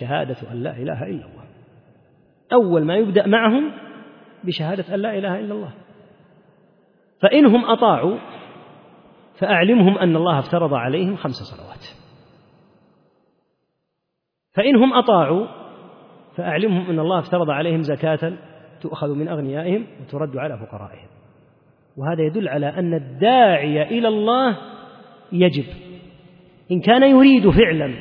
شهادة أن لا إله إلا الله. أول ما يبدأ معهم بشهادة أن لا إله إلا الله. فإنهم أطاعوا فأعلمهم أن الله افترض عليهم خمس صلوات. فإنهم أطاعوا فأعلمهم أن الله افترض عليهم زكاة تؤخذ من أغنيائهم وترد على فقرائهم. وهذا يدل على أن الداعي إلى الله يجب. إن كان يريد فعلا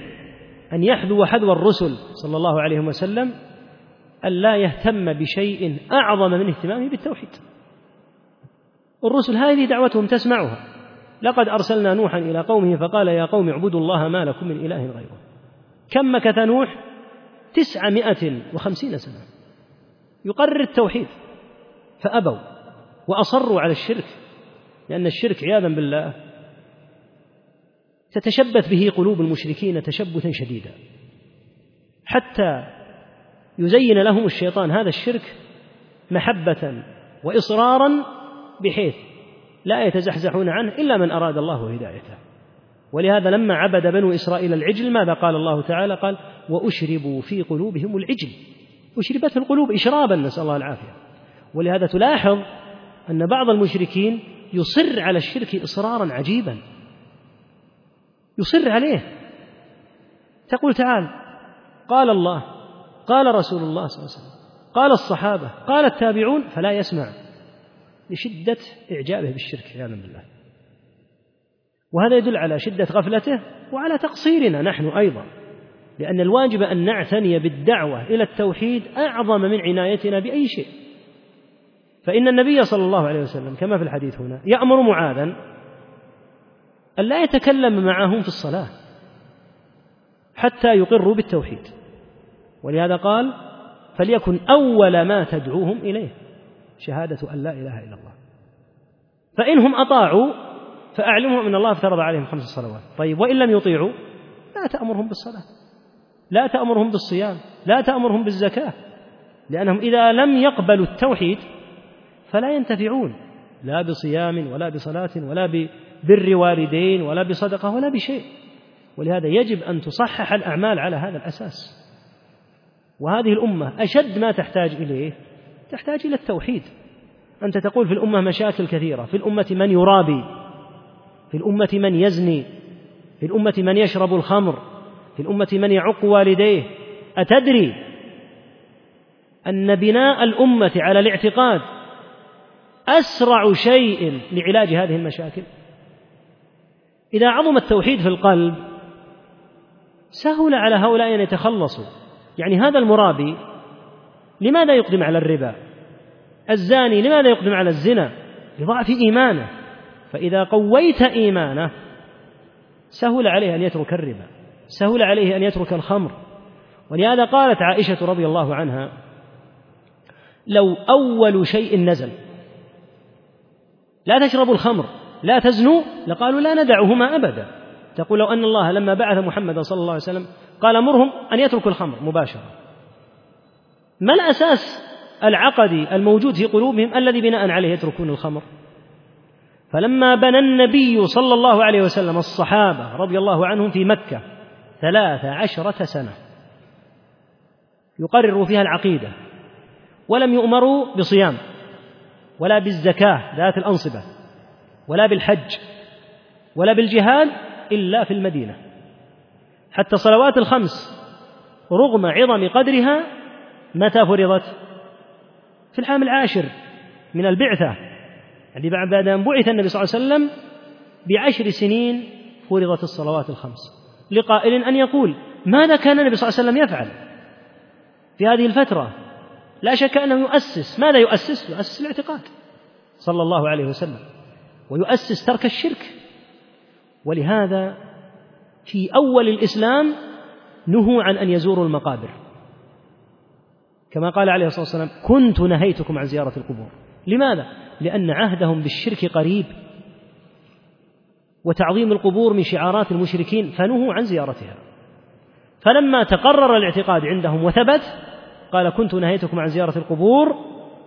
أن يحذو حذو الرسل صلى الله عليه وسلم أن لا يهتم بشيء أعظم من اهتمامه بالتوحيد. الرسل هذه دعوتهم تسمعها. لقد أرسلنا نوحا إلى قومه فقال يا قوم اعبدوا الله ما لكم من إله غيره. كم مكث نوح؟ تسعمائة وخمسين سنة. يقرر التوحيد. فأبوا. وأصروا على الشرك لأن الشرك عياذا بالله تتشبث به قلوب المشركين تشبثا شديدا. حتى يزين لهم الشيطان هذا الشرك محبة وإصرارا بحيث لا يتزحزحون عنه إلا من أراد الله هدايته. ولهذا لما عبد بنو إسرائيل العجل ماذا قال الله تعالى؟ قال وأشربوا في قلوبهم العجل. أشربته القلوب إشرابا نسأل الله العافية. ولهذا تلاحظ أن بعض المشركين يصر على الشرك إصرارا عجيبا. يصر عليه. تقول تعال قال الله قال رسول الله صلى الله عليه وسلم قال الصحابة قال التابعون فلا يسمع لشدة إعجابه بالشرك عياذا بالله. وهذا يدل على شدة غفلته وعلى تقصيرنا نحن أيضا لأن الواجب أن نعتني بالدعوة إلى التوحيد أعظم من عنايتنا بأي شيء. فإن النبي صلى الله عليه وسلم كما في الحديث هنا يأمر معاذا أن لا يتكلم معهم في الصلاة حتى يقروا بالتوحيد. ولهذا قال فليكن أول ما تدعوهم إليه شهادة أن لا إله إلا الله. فإنهم أطاعوا فأعلمهم أن الله افترض عليهم خمس صلوات. طيب وإن لم يطيعوا لا تأمرهم بالصلاة لا تأمرهم بالصيام لا تأمرهم بالزكاة لأنهم إذا لم يقبلوا التوحيد فلا ينتفعون لا بصيام ولا بصلاة ولا ببر والدين ولا بصدقة ولا بشيء. ولهذا يجب أن تصحح الأعمال على هذا الأساس. وهذه الأمة أشد ما تحتاج إليه تحتاج إلى التوحيد. أنت تقول في الأمة مشاكل كثيرة في الأمة من يرابي في الأمة من يزني في الأمة من يشرب الخمر في الأمة من يعق والديه. أتدري أن بناء الأمة على الاعتقاد أسرع شيء لعلاج هذه المشاكل. إذا عظم التوحيد في القلب سهل على هؤلاء أن يتخلصوا. يعني هذا المرابي لماذا يقدم على الربا؟ الزاني لماذا يقدم على الزنا؟ لضعف إيمانه. فإذا قويت إيمانه سهل عليه أن يترك الربا سهل عليه أن يترك الخمر. ولهذا قالت عائشة رضي الله عنها لو أول شيء نزل لا تشربوا الخمر لا تزنوا لقالوا لا ندعهما أبدا. تقول لو أن الله لما بعث محمدا صلى الله عليه وسلم قال مرهم أن يتركوا الخمر مباشرة. ما الأساس العقدي الموجود في قلوبهم الذي بناء عليه يتركون الخمر؟ فلما بنى النبي صلى الله عليه وسلم الصحابة رضي الله عنهم في مكة ثلاث عشرة سنة يقرر فيها العقيدة ولم يؤمروا بصيام. ولا بالزكاة ذات الأنصبة ولا بالحج ولا بالجهاد إلا في المدينة. حتى صلوات الخمس رغم عظم قدرها متى فرضت؟ في العام العاشر من البعثة. يعني بعد أن بعث النبي صلى الله عليه وسلم بعشر سنين فرضت الصلوات الخمس. لقائل أن يقول ماذا كان النبي صلى الله عليه وسلم يفعل في هذه الفترة؟ لا شك أنه يؤسس. ماذا يؤسس؟ يؤسس الاعتقاد صلى الله عليه وسلم ويؤسس ترك الشرك. ولهذا في أول الإسلام نهوا عن أن يزوروا المقابر. كما قال عليه الصلاة والسلام كنت نهيتكم عن زيارة القبور. لماذا؟ لأن عهدهم بالشرك قريب وتعظيم القبور من شعارات المشركين فنهوا عن زيارتها. فلما تقرر الاعتقاد عندهم وثبت قال كنت نهيتكم عن زيارة القبور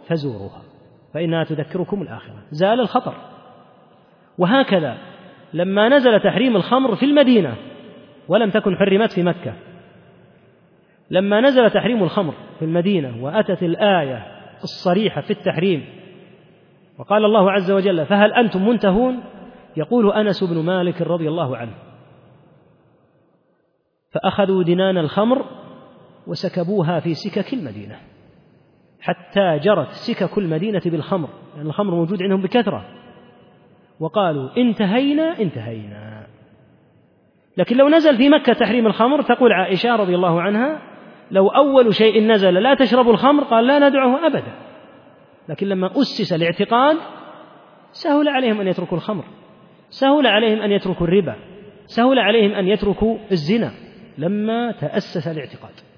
فزوروها فإنها تذكركم الآخرة. زال الخطر. وهكذا لما نزل تحريم الخمر في المدينة ولم تكن حرمت في مكة لما نزل تحريم الخمر في المدينة وأتت الآية الصريحة في التحريم وقال الله عز وجل فهل أنتم منتهون؟ يقول أنس بن مالك رضي الله عنه. فأخذوا دنان الخمر وسكبوها في سكك المدينة حتى جرت سكك المدينة بالخمر لأن يعني الخمر موجود عندهم بكثرة. وقالوا انتهينا انتهينا. لكن لو نزل في مكة تحريم الخمر تقول عائشة رضي الله عنها لو أول شيء نزل لا تشربوا الخمر قال لا ندعه أبدا. لكن لما أسس الاعتقاد سهل عليهم أن يتركوا الخمر سهل عليهم أن يتركوا الربا سهل عليهم أن يتركوا الزنا. لما تأسس الاعتقاد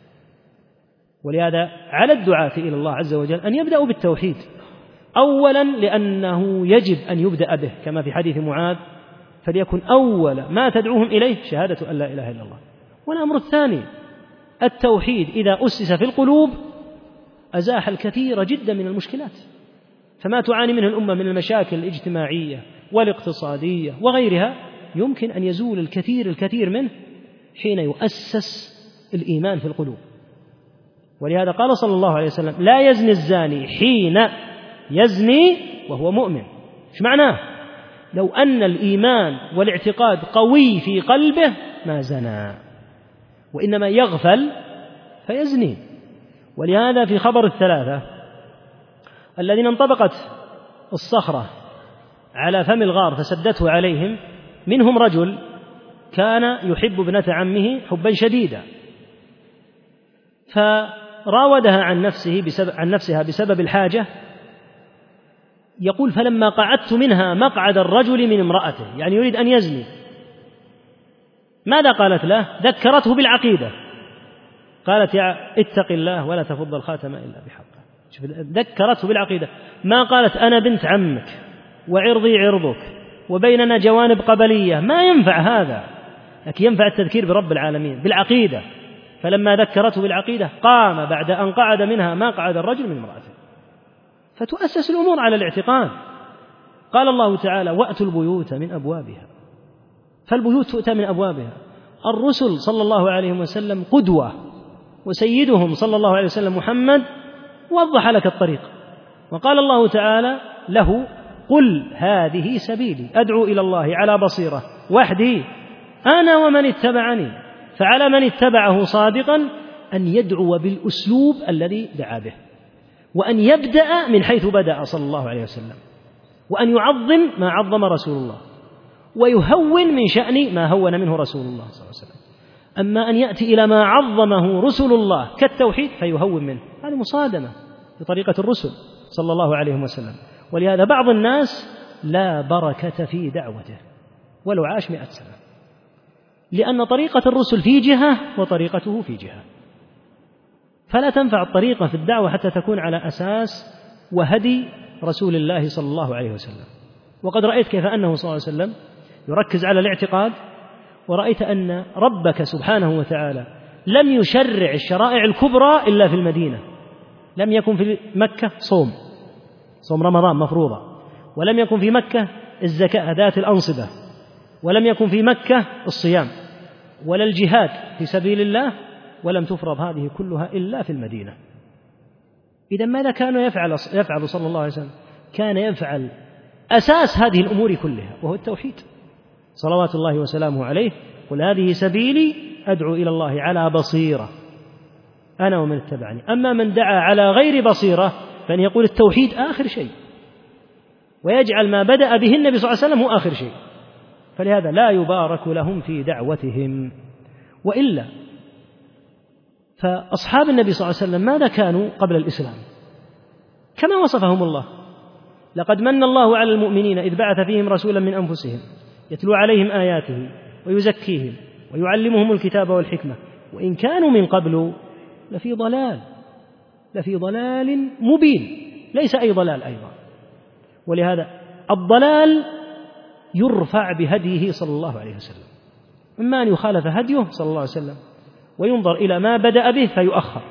ولهذا على الدعاة إلى الله عز وجل أن يبدأوا بالتوحيد. أولا لأنه يجب أن يبدأ به كما في حديث معاذ فليكن أول ما تدعوهم إليه شهادة أن لا إله إلا الله. والأمر الثاني التوحيد إذا أسس في القلوب أزاح الكثير جدا من المشكلات. فما تعاني منه الأمة من المشاكل الاجتماعية والاقتصادية وغيرها يمكن أن يزول الكثير الكثير منه حين يؤسس الإيمان في القلوب. ولهذا قال صلى الله عليه وسلم لا يزني الزاني حين يزني وهو مؤمن. إيش معناه؟ لو أن الإيمان والاعتقاد قوي في قلبه ما زنى وإنما يغفل فيزني. ولهذا في خبر الثلاثة الذين انطبقت الصخرة على فم الغار فسدته عليهم منهم رجل كان يحب ابنة عمه حبا شديدا. فراودها عن نفسه بسبب عن نفسها بسبب الحاجة يقول فلما قعدت منها مقعد الرجل من امرأته يعني يريد أن يزني. ماذا قالت له؟ ذكرته بالعقيدة. قالت يا اتق الله ولا تفض الخاتم إلا بحقه ذكرته بالعقيدة. ما قالت أنا بنت عمك وعرضي عرضك وبيننا جوانب قبلية. ما ينفع هذا. لكن ينفع التذكير برب العالمين بالعقيدة. فلما ذكرته بالعقيدة قام بعد أن قعد منها ما قعد الرجل من امرأته. فتؤسس الأمور على الاعتقاد. قال الله تعالى وأتوا البيوت من أبوابها. فالبيوت تؤتى من أبوابها. الرسل صلى الله عليه وسلم قدوة وسيدهم صلى الله عليه وسلم محمد وضح لك الطريق. وقال الله تعالى له قل هذه سبيلي أدعو إلى الله على بصيرة وحدي أنا ومن اتبعني. فعلى من اتبعه صادقا أن يدعو بالأسلوب الذي دعا به وأن يبدأ من حيث بدأ صلى الله عليه وسلم وأن يعظم ما عظم رسول الله ويهون من شأن ما هون منه رسول الله صلى الله عليه وسلم. أما أن يأتي إلى ما عظمه رسل الله كالتوحيد فيهون منه. هذه مصادمة بطريقة الرسل صلى الله عليه وسلم. ولهذا بعض الناس لا بركة في دعوته ولو عاش مئة سنة. لأن طريقة الرسل في جهة وطريقته في جهة. فلا تنفع الطريقة في الدعوة حتى تكون على أساس وهدي رسول الله صلى الله عليه وسلم. وقد رأيت كيف أنه صلى الله عليه وسلم يركز على الاعتقاد ورأيت أن ربك سبحانه وتعالى لم يشرع الشرائع الكبرى إلا في المدينة. لم يكن في مكة صوم صوم رمضان مفروضة. ولم يكن في مكة الزكاة ذات الأنصبة. ولم يكن في مكة الصيام ولا الجهاد في سبيل الله ولم تفرض هذه كلها إلا في المدينة. إذا ماذا كان يفعل يفعل صلى الله عليه وسلم؟ كان يفعل أساس هذه الأمور كلها وهو التوحيد. صلوات الله وسلامه عليه قل هذه سبيلي أدعو إلى الله على بصيرة. أنا ومن اتبعني. أما من دعا على غير بصيرة فإن يقول التوحيد آخر شيء. ويجعل ما بدأ به النبي صلى الله عليه وسلم هو آخر شيء. فلهذا لا يبارك لهم في دعوتهم. وإلا فأصحاب النبي صلى الله عليه وسلم ماذا كانوا قبل الإسلام؟ كما وصفهم الله. لقد من الله على المؤمنين إذ بعث فيهم رسولا من أنفسهم يتلو عليهم آياته ويزكيهم ويعلمهم الكتاب والحكمة. وإن كانوا من قبل لفي ضلال لفي ضلال مبين ليس أي ضلال أيضا. ولهذا الضلال يرفع بهديه صلى الله عليه وسلم. إما أن يخالف هديه صلى الله عليه وسلم وينظر إلى ما بدأ به فيؤخر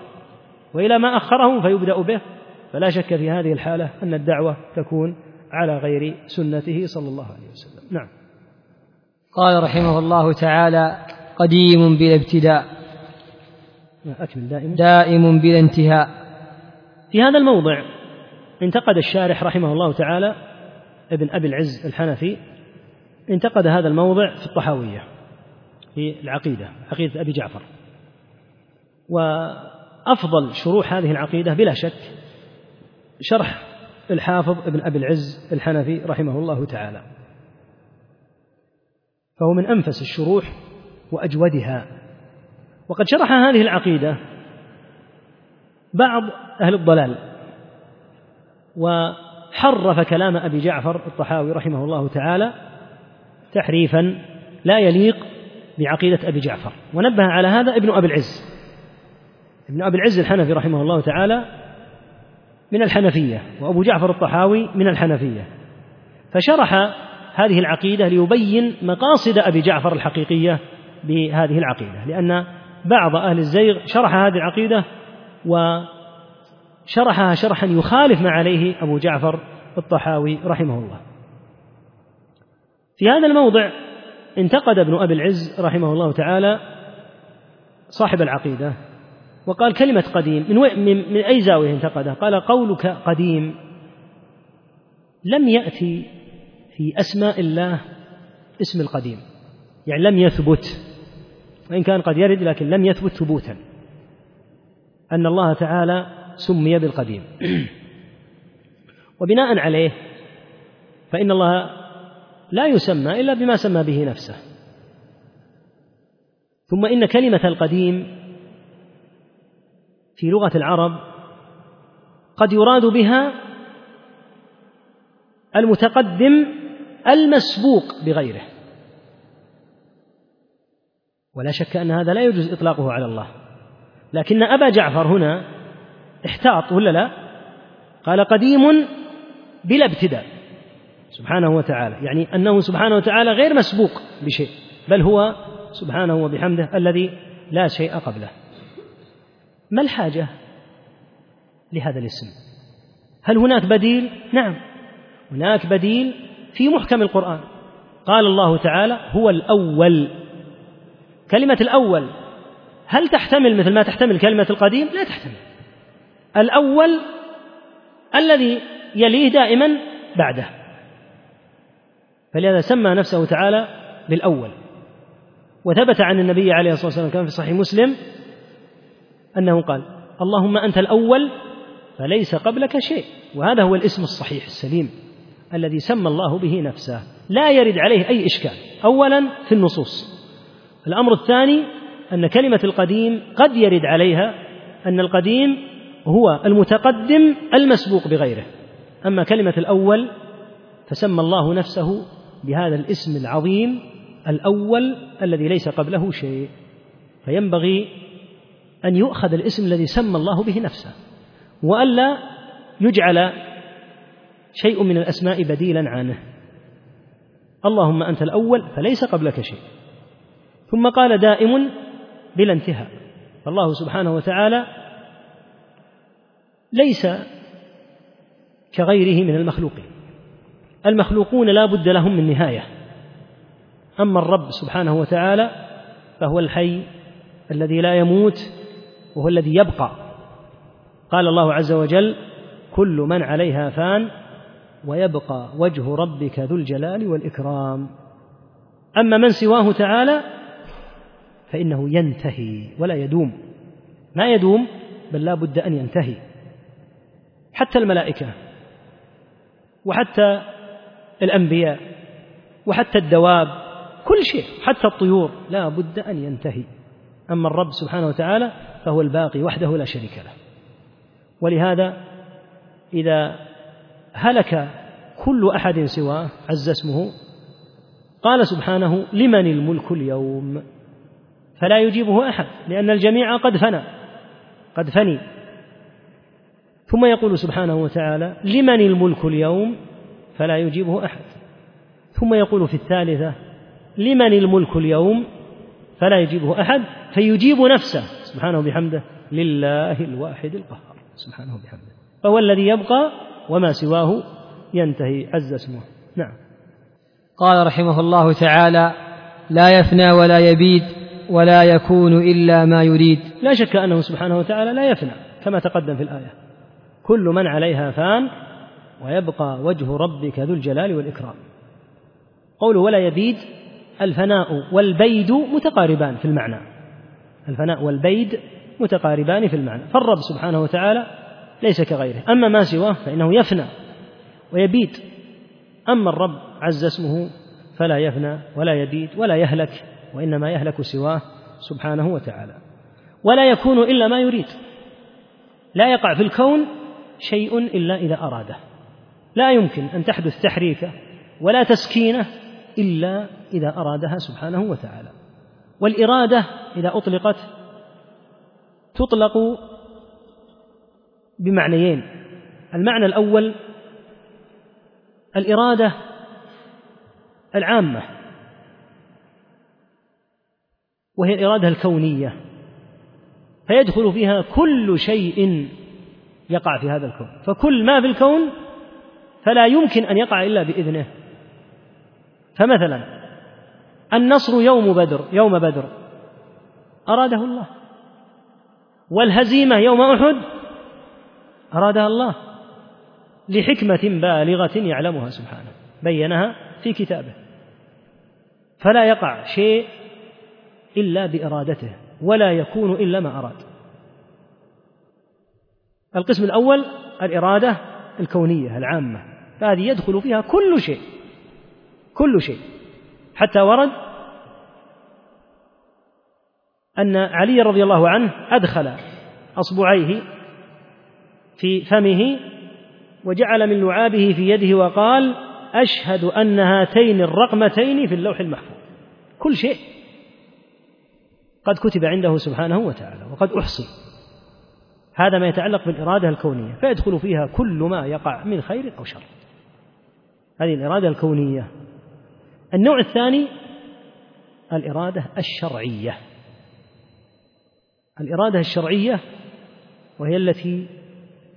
وإلى ما أخره فيبدأ به. فلا شك في هذه الحالة أن الدعوة تكون على غير سنته صلى الله عليه وسلم. نعم. قال رحمه الله تعالى قديم بلا ابتداء. أكمل. دائم. دائم بلا انتهاء. في هذا الموضع انتقد الشارح رحمه الله تعالى ابن أبي العز الحنفي انتقد هذا الموضع في الطحاوية في العقيدة عقيدة أبي جعفر. وأفضل شروح هذه العقيدة بلا شك شرح الحافظ ابن أبي العز الحنفي رحمه الله تعالى. فهو من أنفس الشروح وأجودها. وقد شرح هذه العقيدة بعض أهل الضلال وحرف كلام أبي جعفر الطحاوي رحمه الله تعالى تحريفا لا يليق بعقيدة أبي جعفر. ونبه على هذا ابن أبي العز. ابن أبي العز الحنفي رحمه الله تعالى من الحنفية وأبو جعفر الطحاوي من الحنفية. فشرح هذه العقيدة ليبين مقاصد أبي جعفر الحقيقية بهذه العقيدة لأن بعض أهل الزيغ شرح هذه العقيدة وشرحها شرحا يخالف ما عليه أبو جعفر الطحاوي رحمه الله. في هذا الموضع انتقد ابن أبي العز رحمه الله تعالى صاحب العقيدة وقال كلمة قديم من, من, من أي زاوية انتقده؟ قال قولك قديم. لم يأتي في أسماء الله اسم القديم. يعني لم يثبت وإن كان قد يرد لكن لم يثبت ثبوتا. أن الله تعالى سمي بالقديم. وبناء عليه فإن الله لا يسمى إلا بما سمى به نفسه. ثم إن كلمة القديم في لغة العرب قد يراد بها المتقدم المسبوق بغيره. ولا شك أن هذا لا يجوز إطلاقه على الله. لكن أبا جعفر هنا احتاط ولا لا؟ قال قديم بلا ابتداء. سبحانه وتعالى. يعني أنه سبحانه وتعالى غير مسبوق بشيء بل هو سبحانه وبحمده الذي لا شيء قبله. ما الحاجة لهذا الاسم؟ هل هناك بديل؟ نعم هناك بديل في محكم القرآن. قال الله تعالى هو الأول. كلمة الأول هل تحتمل مثل ما تحتمل كلمة القديم؟ لا تحتمل. الأول الذي يليه دائما بعده. فلهذا سمى نفسه تعالى بالأول. وثبت عن النبي عليه الصلاة والسلام كما في صحيح مسلم أنه قال اللهم أنت الأول فليس قبلك شيء. وهذا هو الاسم الصحيح السليم الذي سمى الله به نفسه. لا يرد عليه أي إشكال. أولا في النصوص. الأمر الثاني أن كلمة القديم قد يرد عليها أن القديم هو المتقدم المسبوق بغيره. أما كلمة الأول فسمى الله نفسه بهذا الاسم العظيم الأول الذي ليس قبله شيء. فينبغي أن يؤخذ الاسم الذي سمى الله به نفسه وألا يجعل شيء من الأسماء بديلا عنه. اللهم أنت الأول فليس قبلك شيء. ثم قال دائم بلا انتهاء. فالله سبحانه وتعالى ليس كغيره من المخلوقين. المخلوقون لا بد لهم من نهاية. أما الرب سبحانه وتعالى فهو الحي الذي لا يموت وهو الذي يبقى. قال الله عز وجل كل من عليها فان ويبقى وجه ربك ذو الجلال والإكرام. أما من سواه تعالى فإنه ينتهي ولا يدوم. ما يدوم؟ بل لا بد أن ينتهي. حتى الملائكة وحتى الأنبياء وحتى الدواب كل شيء حتى الطيور لا بد أن ينتهي. أما الرب سبحانه وتعالى فهو الباقي وحده لا شريك له. ولهذا إذا هلك كل أحد سواه عز اسمه قال سبحانه لمن الملك اليوم؟ فلا يجيبه أحد لأن الجميع قد فنى قد فني. ثم يقول سبحانه وتعالى لمن الملك اليوم؟ فلا يجيبه أحد. ثم يقول في الثالثة لمن الملك اليوم؟ فلا يجيبه أحد فيجيب نفسه. سبحانه بحمده لله الواحد القهار. سبحانه بحمده فهو الذي يبقى وما سواه ينتهي. عز اسمه. نعم. قال رحمه الله تعالى لا يفنى ولا يبيد ولا يكون إلا ما يريد. لا شك أنه سبحانه وتعالى لا يفنى كما تقدم في الآية. كل من عليها فان ويبقى وجه ربك ذو الجلال والإكرام. قوله ولا يبيد الفناء والبيد متقاربان في المعنى. الفناء والبيد متقاربان في المعنى. فالرب سبحانه وتعالى ليس كغيره. أما ما سواه فإنه يفنى ويبيد. أما الرب عز اسمه فلا يفنى ولا يبيد ولا يهلك وإنما يهلك سواه سبحانه وتعالى. ولا يكون إلا ما يريد. لا يقع في الكون شيء إلا إذا أراده. لا يمكن أن تحدث تحريكه ولا تسكينه إلا إذا أرادها سبحانه وتعالى. والإرادة إذا أطلقت تطلق بمعنيين. المعنى الأول الإرادة العامة وهي الإرادة الكونية. فيدخل فيها كل شيء يقع في هذا الكون. فكل ما في الكون فلا يمكن أن يقع إلا بإذنه. فمثلا النصر يوم بدر يوم بدر. أراده الله. والهزيمة يوم أحد ارادها الله. لحكمة بالغة يعلمها سبحانه. بينها في كتابه. فلا يقع شيء إلا بإرادته ولا يكون إلا ما أراد. القسم الأول الإرادة الكونية العامة. فهذه يدخل فيها كل شيء كل شيء حتى ورد أن علي رضي الله عنه أدخل أصبعيه في فمه وجعل من لعابه في يده وقال أشهد أن هاتين الرقمتين في اللوح المحفوظ. كل شيء قد كتب عنده سبحانه وتعالى وقد أحصي. هذا ما يتعلق بالإرادة الكونية فيدخل فيها كل ما يقع من خير أو شر. هذه الإرادة الكونية. النوع الثاني الإرادة الشرعية. الإرادة الشرعية وهي التي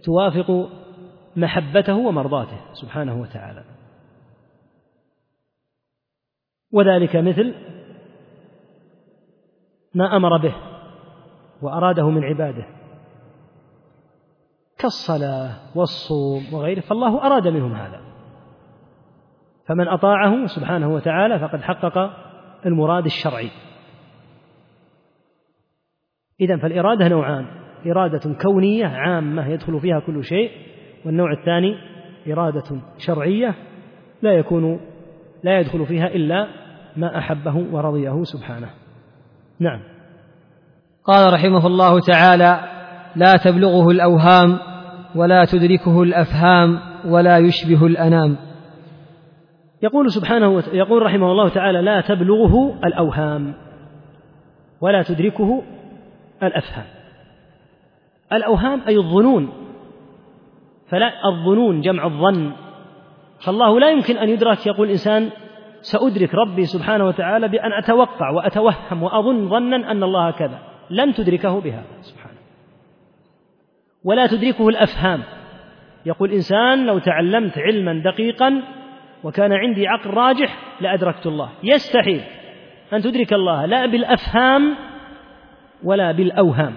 توافق محبته ومرضاته سبحانه وتعالى. وذلك مثل ما أمر به وأراده من عباده. كالصلاة والصوم وغيره فالله أراد منهم هذا. فمن أطاعه سبحانه وتعالى فقد حقق المراد الشرعي. إذا فالإرادة نوعان. إرادة كونية عامة يدخل فيها كل شيء والنوع الثاني إرادة شرعية لا يكون لا يدخل فيها إلا ما أحبه ورضيه سبحانه. نعم. قال رحمه الله تعالى لا تبلغه الأوهام ولا تدركه الأفهام ولا يشبه الأنام. يقول سبحانه. يقول رحمه الله تعالى لا تبلغه الأوهام ولا تدركه الأفهام. الأوهام أي الظنون فلا الظنون جمع الظن. فالله لا يمكن أن يدرك يقول الإنسان سأدرك ربي سبحانه وتعالى بأن أتوقع وأتوهم وأظن ظنا أن الله كذا. لن تدركه بهذا سبحانه. ولا تدركه الأفهام. يقول إنسان لو تعلمت علما دقيقا وكان عندي عقل راجح لأدركت الله. يستحيل أن تدرك الله لا بالأفهام ولا بالأوهام.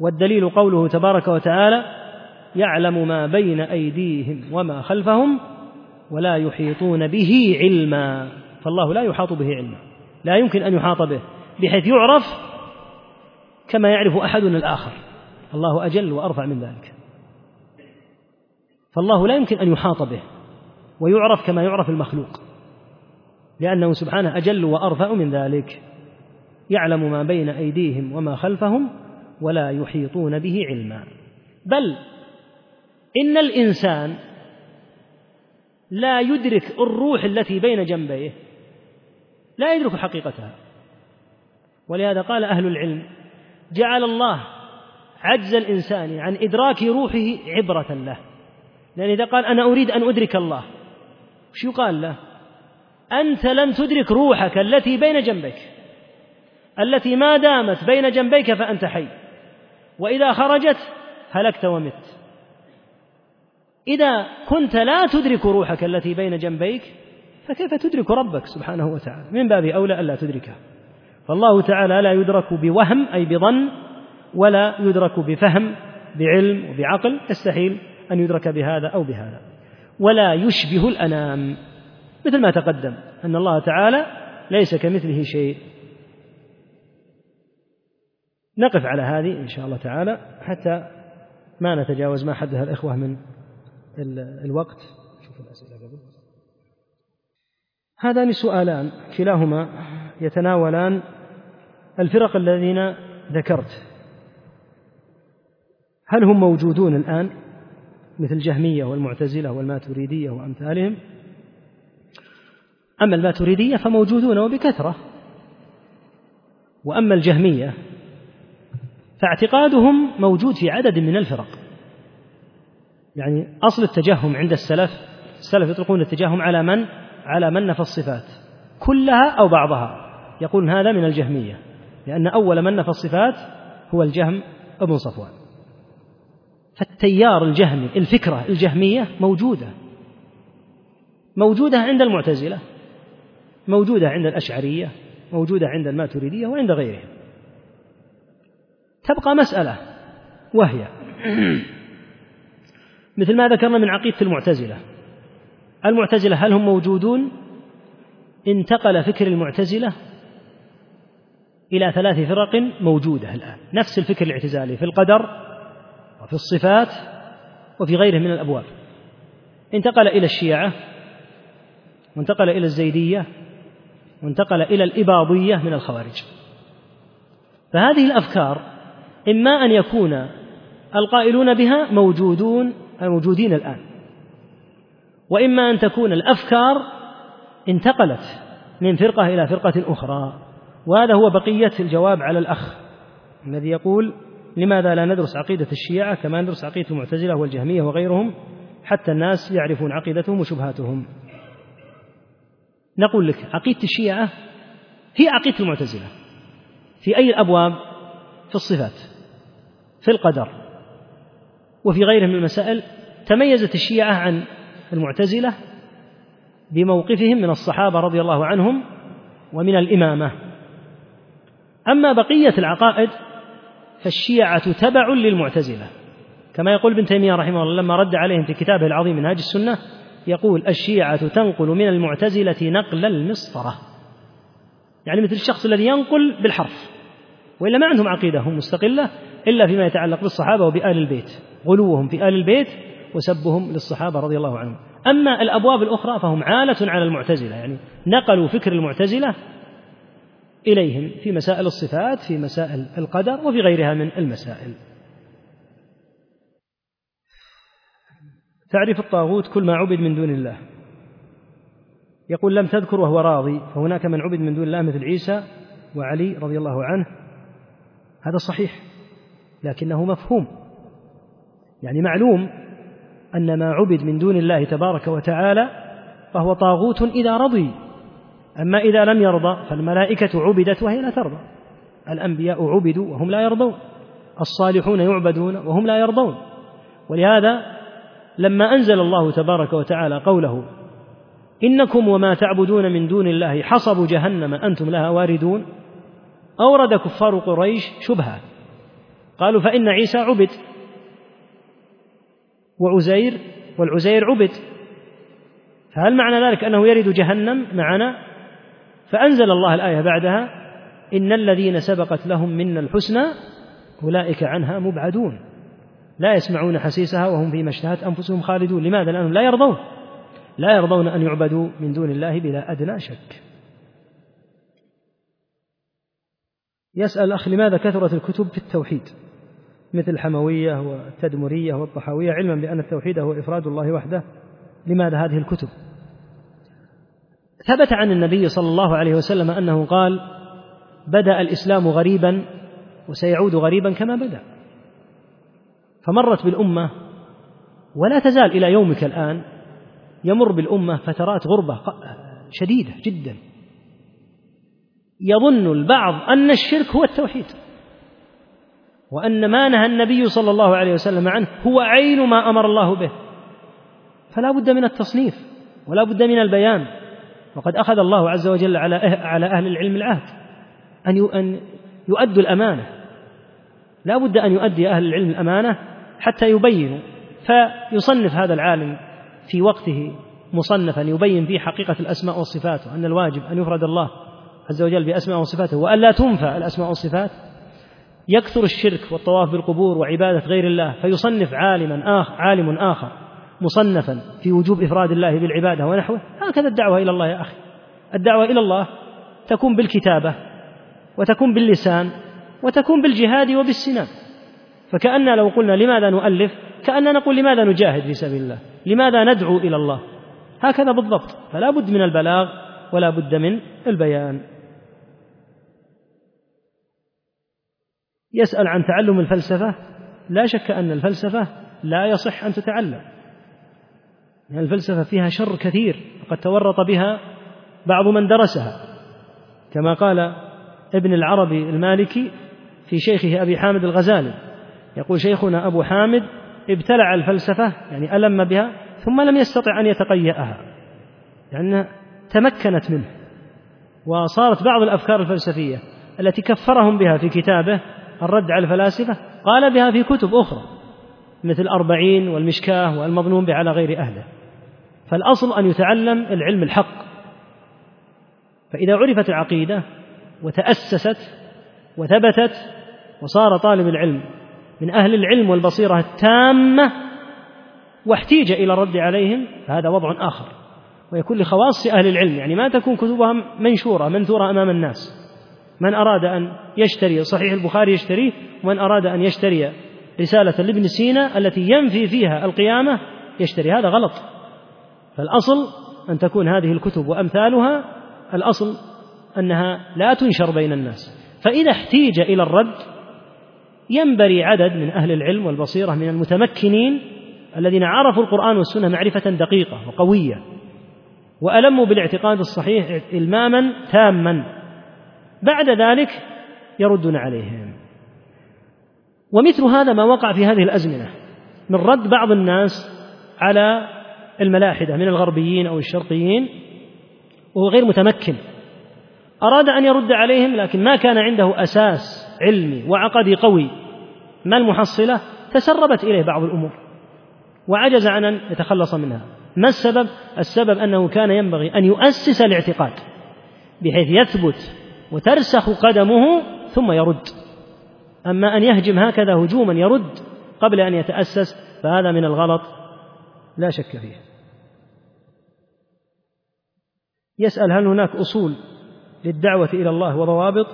والدليل قوله تبارك وتعالى يعلم ما بين أيديهم وما خلفهم ولا يحيطون به علما. فالله لا يحاط به علما. لا يمكن أن يحاط به بحيث يعرف كما يعرف أحدنا الآخر. الله أجل وأرفع من ذلك. فالله لا يمكن أن يحاط به. ويعرف كما يعرف المخلوق. لأنه سبحانه أجل وأرفع من ذلك. يعلم ما بين أيديهم وما خلفهم ولا يحيطون به علما. بل إن الإنسان لا يدرك الروح التي بين جنبيه. لا يدرك حقيقتها. ولهذا قال أهل العلم جعل الله عجز الإنسان عن إدراك روحه عبرة له. لأن إذا قال أنا أريد أن أدرك الله وش يقال له؟ أنت لن تدرك روحك التي بين جنبيك التي ما دامت بين جنبيك فأنت حي وإذا خرجت هلكت ومت. إذا كنت لا تدرك روحك التي بين جنبيك فكيف تدرك ربك سبحانه وتعالى؟ من باب أولى ألا تدركه. فالله تعالى لا يدرك بوهم أي بظن ولا يدرك بفهم بعلم وبعقل يستحيل أن يدرك بهذا أو بهذا. ولا يشبه الأنام. مثل ما تقدم أن الله تعالى ليس كمثله شيء. نقف على هذه إن شاء الله تعالى حتى ما نتجاوز ما حدث الإخوة من الوقت. الأسئلة قبل. هذان سؤالان كلاهما يتناولان الفرق الذين ذكرت. هل هم موجودون الآن؟ مثل الجهمية والمعتزلة والماتريدية وأمثالهم. أما الماتريدية فموجودون وبكثرة. وأما الجهمية فاعتقادهم موجود في عدد من الفرق. يعني أصل التجهم عند السلف السلف يطلقون التجهم على من؟ على من نفى الصفات. كلها أو بعضها. يقول هذا من الجهمية لأن أول من نفى الصفات هو الجهم ابن صفوان. فالتيار الجهمي الفكرة الجهمية موجودة. موجودة عند المعتزلة موجودة عند الأشعرية موجودة عند الماتريدية وعند غيرهم. تبقى مسألة وهي مثل ما ذكرنا من عقيدة المعتزلة. المعتزلة هل هم موجودون؟ انتقل فكر المعتزلة إلى ثلاث فرق موجودة الآن. نفس الفكر الاعتزالي في القدر وفي الصفات وفي غيره من الأبواب. انتقل إلى الشيعة وانتقل إلى الزيدية وانتقل إلى الإباضية من الخوارج. فهذه الأفكار إما أن يكون القائلون بها موجودون الموجودين الآن وإما أن تكون الأفكار انتقلت من فرقة إلى فرقة أخرى. وهذا هو بقية الجواب على الأخ الذي يقول لماذا لا ندرس عقيدة الشيعة كما ندرس عقيدة المعتزلة والجهمية وغيرهم حتى الناس يعرفون عقيدتهم وشبهاتهم؟ نقول لك عقيدة الشيعة هي عقيدة المعتزلة في أي الأبواب؟ في الصفات في القدر وفي غيره من المسائل. تميزت الشيعة عن المعتزلة بموقفهم من الصحابة رضي الله عنهم ومن الإمامة. أما بقية العقائد فالشيعة تبع للمعتزلة. كما يقول ابن تيمية رحمه الله لما رد عليهم في كتابه العظيم منهاج السنة يقول الشيعة تنقل من المعتزلة نقل المسطرة يعني مثل الشخص الذي ينقل بالحرف وإلا ما عندهم عقيدة هم مستقلة إلا فيما يتعلق بالصحابة وبآل البيت غلوهم في آل البيت وسبهم للصحابة رضي الله عنهم. أما الأبواب الأخرى فهم عالة على المعتزلة يعني نقلوا فكر المعتزلة إليهم في مسائل الصفات في مسائل القدر وفي غيرها من المسائل. تعريف الطاغوت كل ما عبد من دون الله. يقول لم تذكر وهو راضي فهناك من عبد من دون الله مثل عيسى وعلي رضي الله عنه. هذا صحيح لكنه مفهوم. يعني معلوم أن ما عبد من دون الله تبارك وتعالى فهو طاغوت إذا رضي. أما إذا لم يرضى فالملائكة عبدت وهي لا ترضى. الأنبياء عبدوا وهم لا يرضون. الصالحون يعبدون وهم لا يرضون. ولهذا لما أنزل الله تبارك وتعالى قوله إنكم وما تعبدون من دون الله حصب جهنم أنتم لها واردون أورد كفار قريش شبهة. قالوا فإن عيسى عبد وعزير والعزير عبد. فهل معنى ذلك أنه يرد جهنم معنا؟ فأنزل الله الآية بعدها إن الذين سبقت لهم منا الحسنى أولئك عنها مبعدون. لا يسمعون حسيسها وهم فيما اشتهت أنفسهم خالدون. لماذا؟ لأنهم لا يرضون. لا يرضون أن يعبدوا من دون الله بلا أدنى شك. يسأل الأخ لماذا كثرت الكتب في التوحيد؟ مثل الحموية والتدمرية والطحاوية علما بأن التوحيد هو إفراد الله وحده. لماذا هذه الكتب؟ ثبت عن النبي صلى الله عليه وسلم أنه قال بدأ الإسلام غريبا وسيعود غريبا كما بدأ. فمرت بالأمة ولا تزال إلى يومك الآن يمر بالأمة فترات غربة شديدة جدا. يظن البعض أن الشرك هو التوحيد وأن ما نهى النبي صلى الله عليه وسلم عنه هو عين ما أمر الله به. فلا بد من التصنيف ولا بد من البيان. وقد أخذ الله عز وجل على على أهل العلم العهد. أن أن يؤدوا الأمانة. لا بد أن يؤدي أهل العلم الأمانة حتى يبينوا. فيصنف هذا العالم في وقته مصنفا يبين فيه حقيقة الأسماء والصفات وأن الواجب أن يفرد الله عز وجل بأسماء وصفاته. وأن لا تنفى الأسماء والصفات. يكثر الشرك والطواف بالقبور وعبادة غير الله فيصنف عالما آخر عالم آخر. مصنفا في وجوب إفراد الله بالعبادة ونحوه هكذا الدعوة إلى الله يا أخي. الدعوة إلى الله تكون بالكتابة وتكون باللسان وتكون بالجهاد وبالسنان. فكأننا لو قلنا لماذا نؤلف؟ كأننا نقول لماذا نجاهد في سبيل الله؟ لماذا ندعو إلى الله؟ هكذا بالضبط. فلا بد من البلاغ ولا بد من البيان. يسأل عن تعلم الفلسفة؟ لا شك أن الفلسفة لا يصح أن تتعلم. الفلسفة فيها شر كثير وقد تورط بها بعض من درسها. كما قال ابن العربي المالكي في شيخه أبي حامد الغزالي يقول شيخنا أبو حامد ابتلع الفلسفة يعني ألم بها ثم لم يستطع أن يتقيأها لأنها تمكنت منه وصارت بعض الأفكار الفلسفية التي كفرهم بها في كتابه الرد على الفلاسفة قال بها في كتب أخرى مثل الأربعين والمشكاه والمظنون به على غير أهله. فالأصل أن يتعلم العلم الحق. فإذا عرفت العقيدة وتأسست وثبتت وصار طالب العلم من أهل العلم والبصيرة التامة واحتيج إلى الرد عليهم فهذا وضع آخر. ويكون لخواص أهل العلم يعني ما تكون كتبها منشورة منثورة أمام الناس. من أراد أن يشتري صحيح البخاري يشتريه ومن أراد أن يشتري رسالة لابن سينا التي ينفي فيها القيامة يشتري. هذا غلط. فالأصل أن تكون هذه الكتب وأمثالها الأصل أنها لا تنشر بين الناس. فإذا احتيج إلى الرد ينبري عدد من أهل العلم والبصيرة من المتمكنين الذين عرفوا القرآن والسنة معرفة دقيقة وقوية وألموا بالاعتقاد الصحيح إلماما تاما. بعد ذلك يردون عليهم. ومثل هذا ما وقع في هذه الأزمنة من رد بعض الناس على الملاحدة من الغربيين أو الشرقيين وهو غير متمكن. أراد أن يرد عليهم لكن ما كان عنده أساس علمي وعقدي قوي. ما المحصلة؟ تسربت إليه بعض الأمور وعجز عن أن يتخلص منها. ما السبب؟ السبب أنه كان ينبغي أن يؤسس الاعتقاد بحيث يثبت وترسخ قدمه ثم يرد. أما أن يهجم هكذا هجوما يرد قبل أن يتأسس فهذا من الغلط لا شك فيه. يسأل هل هناك أصول للدعوة إلى الله وضوابط؟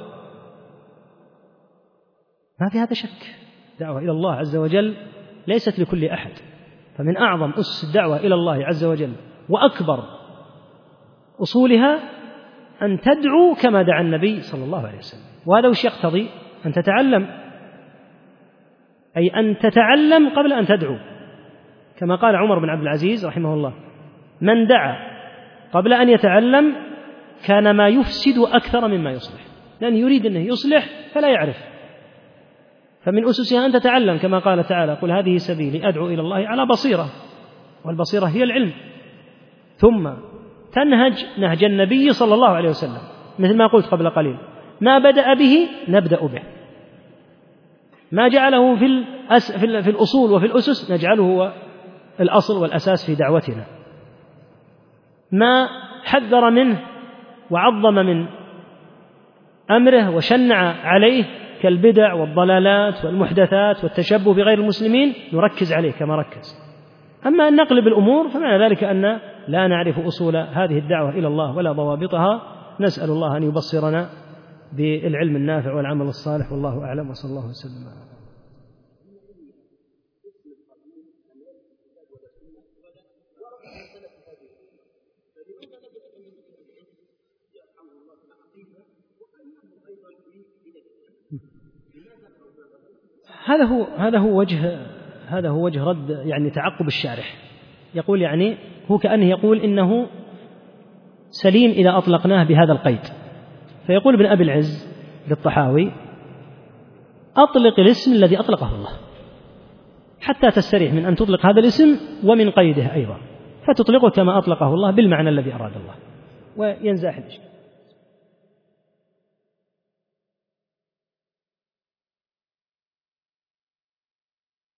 ما في هذا شك. الدعوة إلى الله عز وجل ليست لكل أحد. فمن أعظم أسس الدعوة إلى الله عز وجل وأكبر أصولها أن تدعو كما دعا النبي صلى الله عليه وسلم. وهذا وش يقتضي؟ أن تتعلم. أي أن تتعلم قبل أن تدعو. كما قال عمر بن عبد العزيز رحمه الله من دعا قبل أن يتعلم كان ما يفسد أكثر مما يصلح. لأن يريد أنه يصلح فلا يعرف. فمن أسسها أن تتعلم كما قال تعالى قل هذه سبيلي أدعو إلى الله على بصيرة والبصيرة هي العلم. ثم تنهج نهج النبي صلى الله عليه وسلم مثل ما قلت قبل قليل. ما بدأ به نبدأ به. ما جعله في الأس في الأصول وفي الأسس نجعله هو الأصل والأساس في دعوتنا. ما حذر منه وعظم من أمره وشنع عليه كالبدع والضلالات والمحدثات والتشبه بغير المسلمين نركز عليه كما ركز. أما أن نقلب الأمور فمعنى ذلك أن لا نعرف أصول هذه الدعوة إلى الله ولا ضوابطها. نسأل الله أن يبصرنا بالعلم النافع والعمل الصالح والله أعلم. وصلى الله وسلم. هذا هو هذا هو وجه هذا هو وجه رد يعني تعقب الشارح. يقول يعني هو كأنه يقول إنه سليم إذا أطلقناه بهذا القيد. فيقول ابن أبي العز للطحاوي أطلق الاسم الذي أطلقه الله. حتى تستريح من أن تطلق هذا الاسم ومن قيده أيضا. فتطلقه كما أطلقه الله بالمعنى الذي أراد الله. وينزاح الإشكال.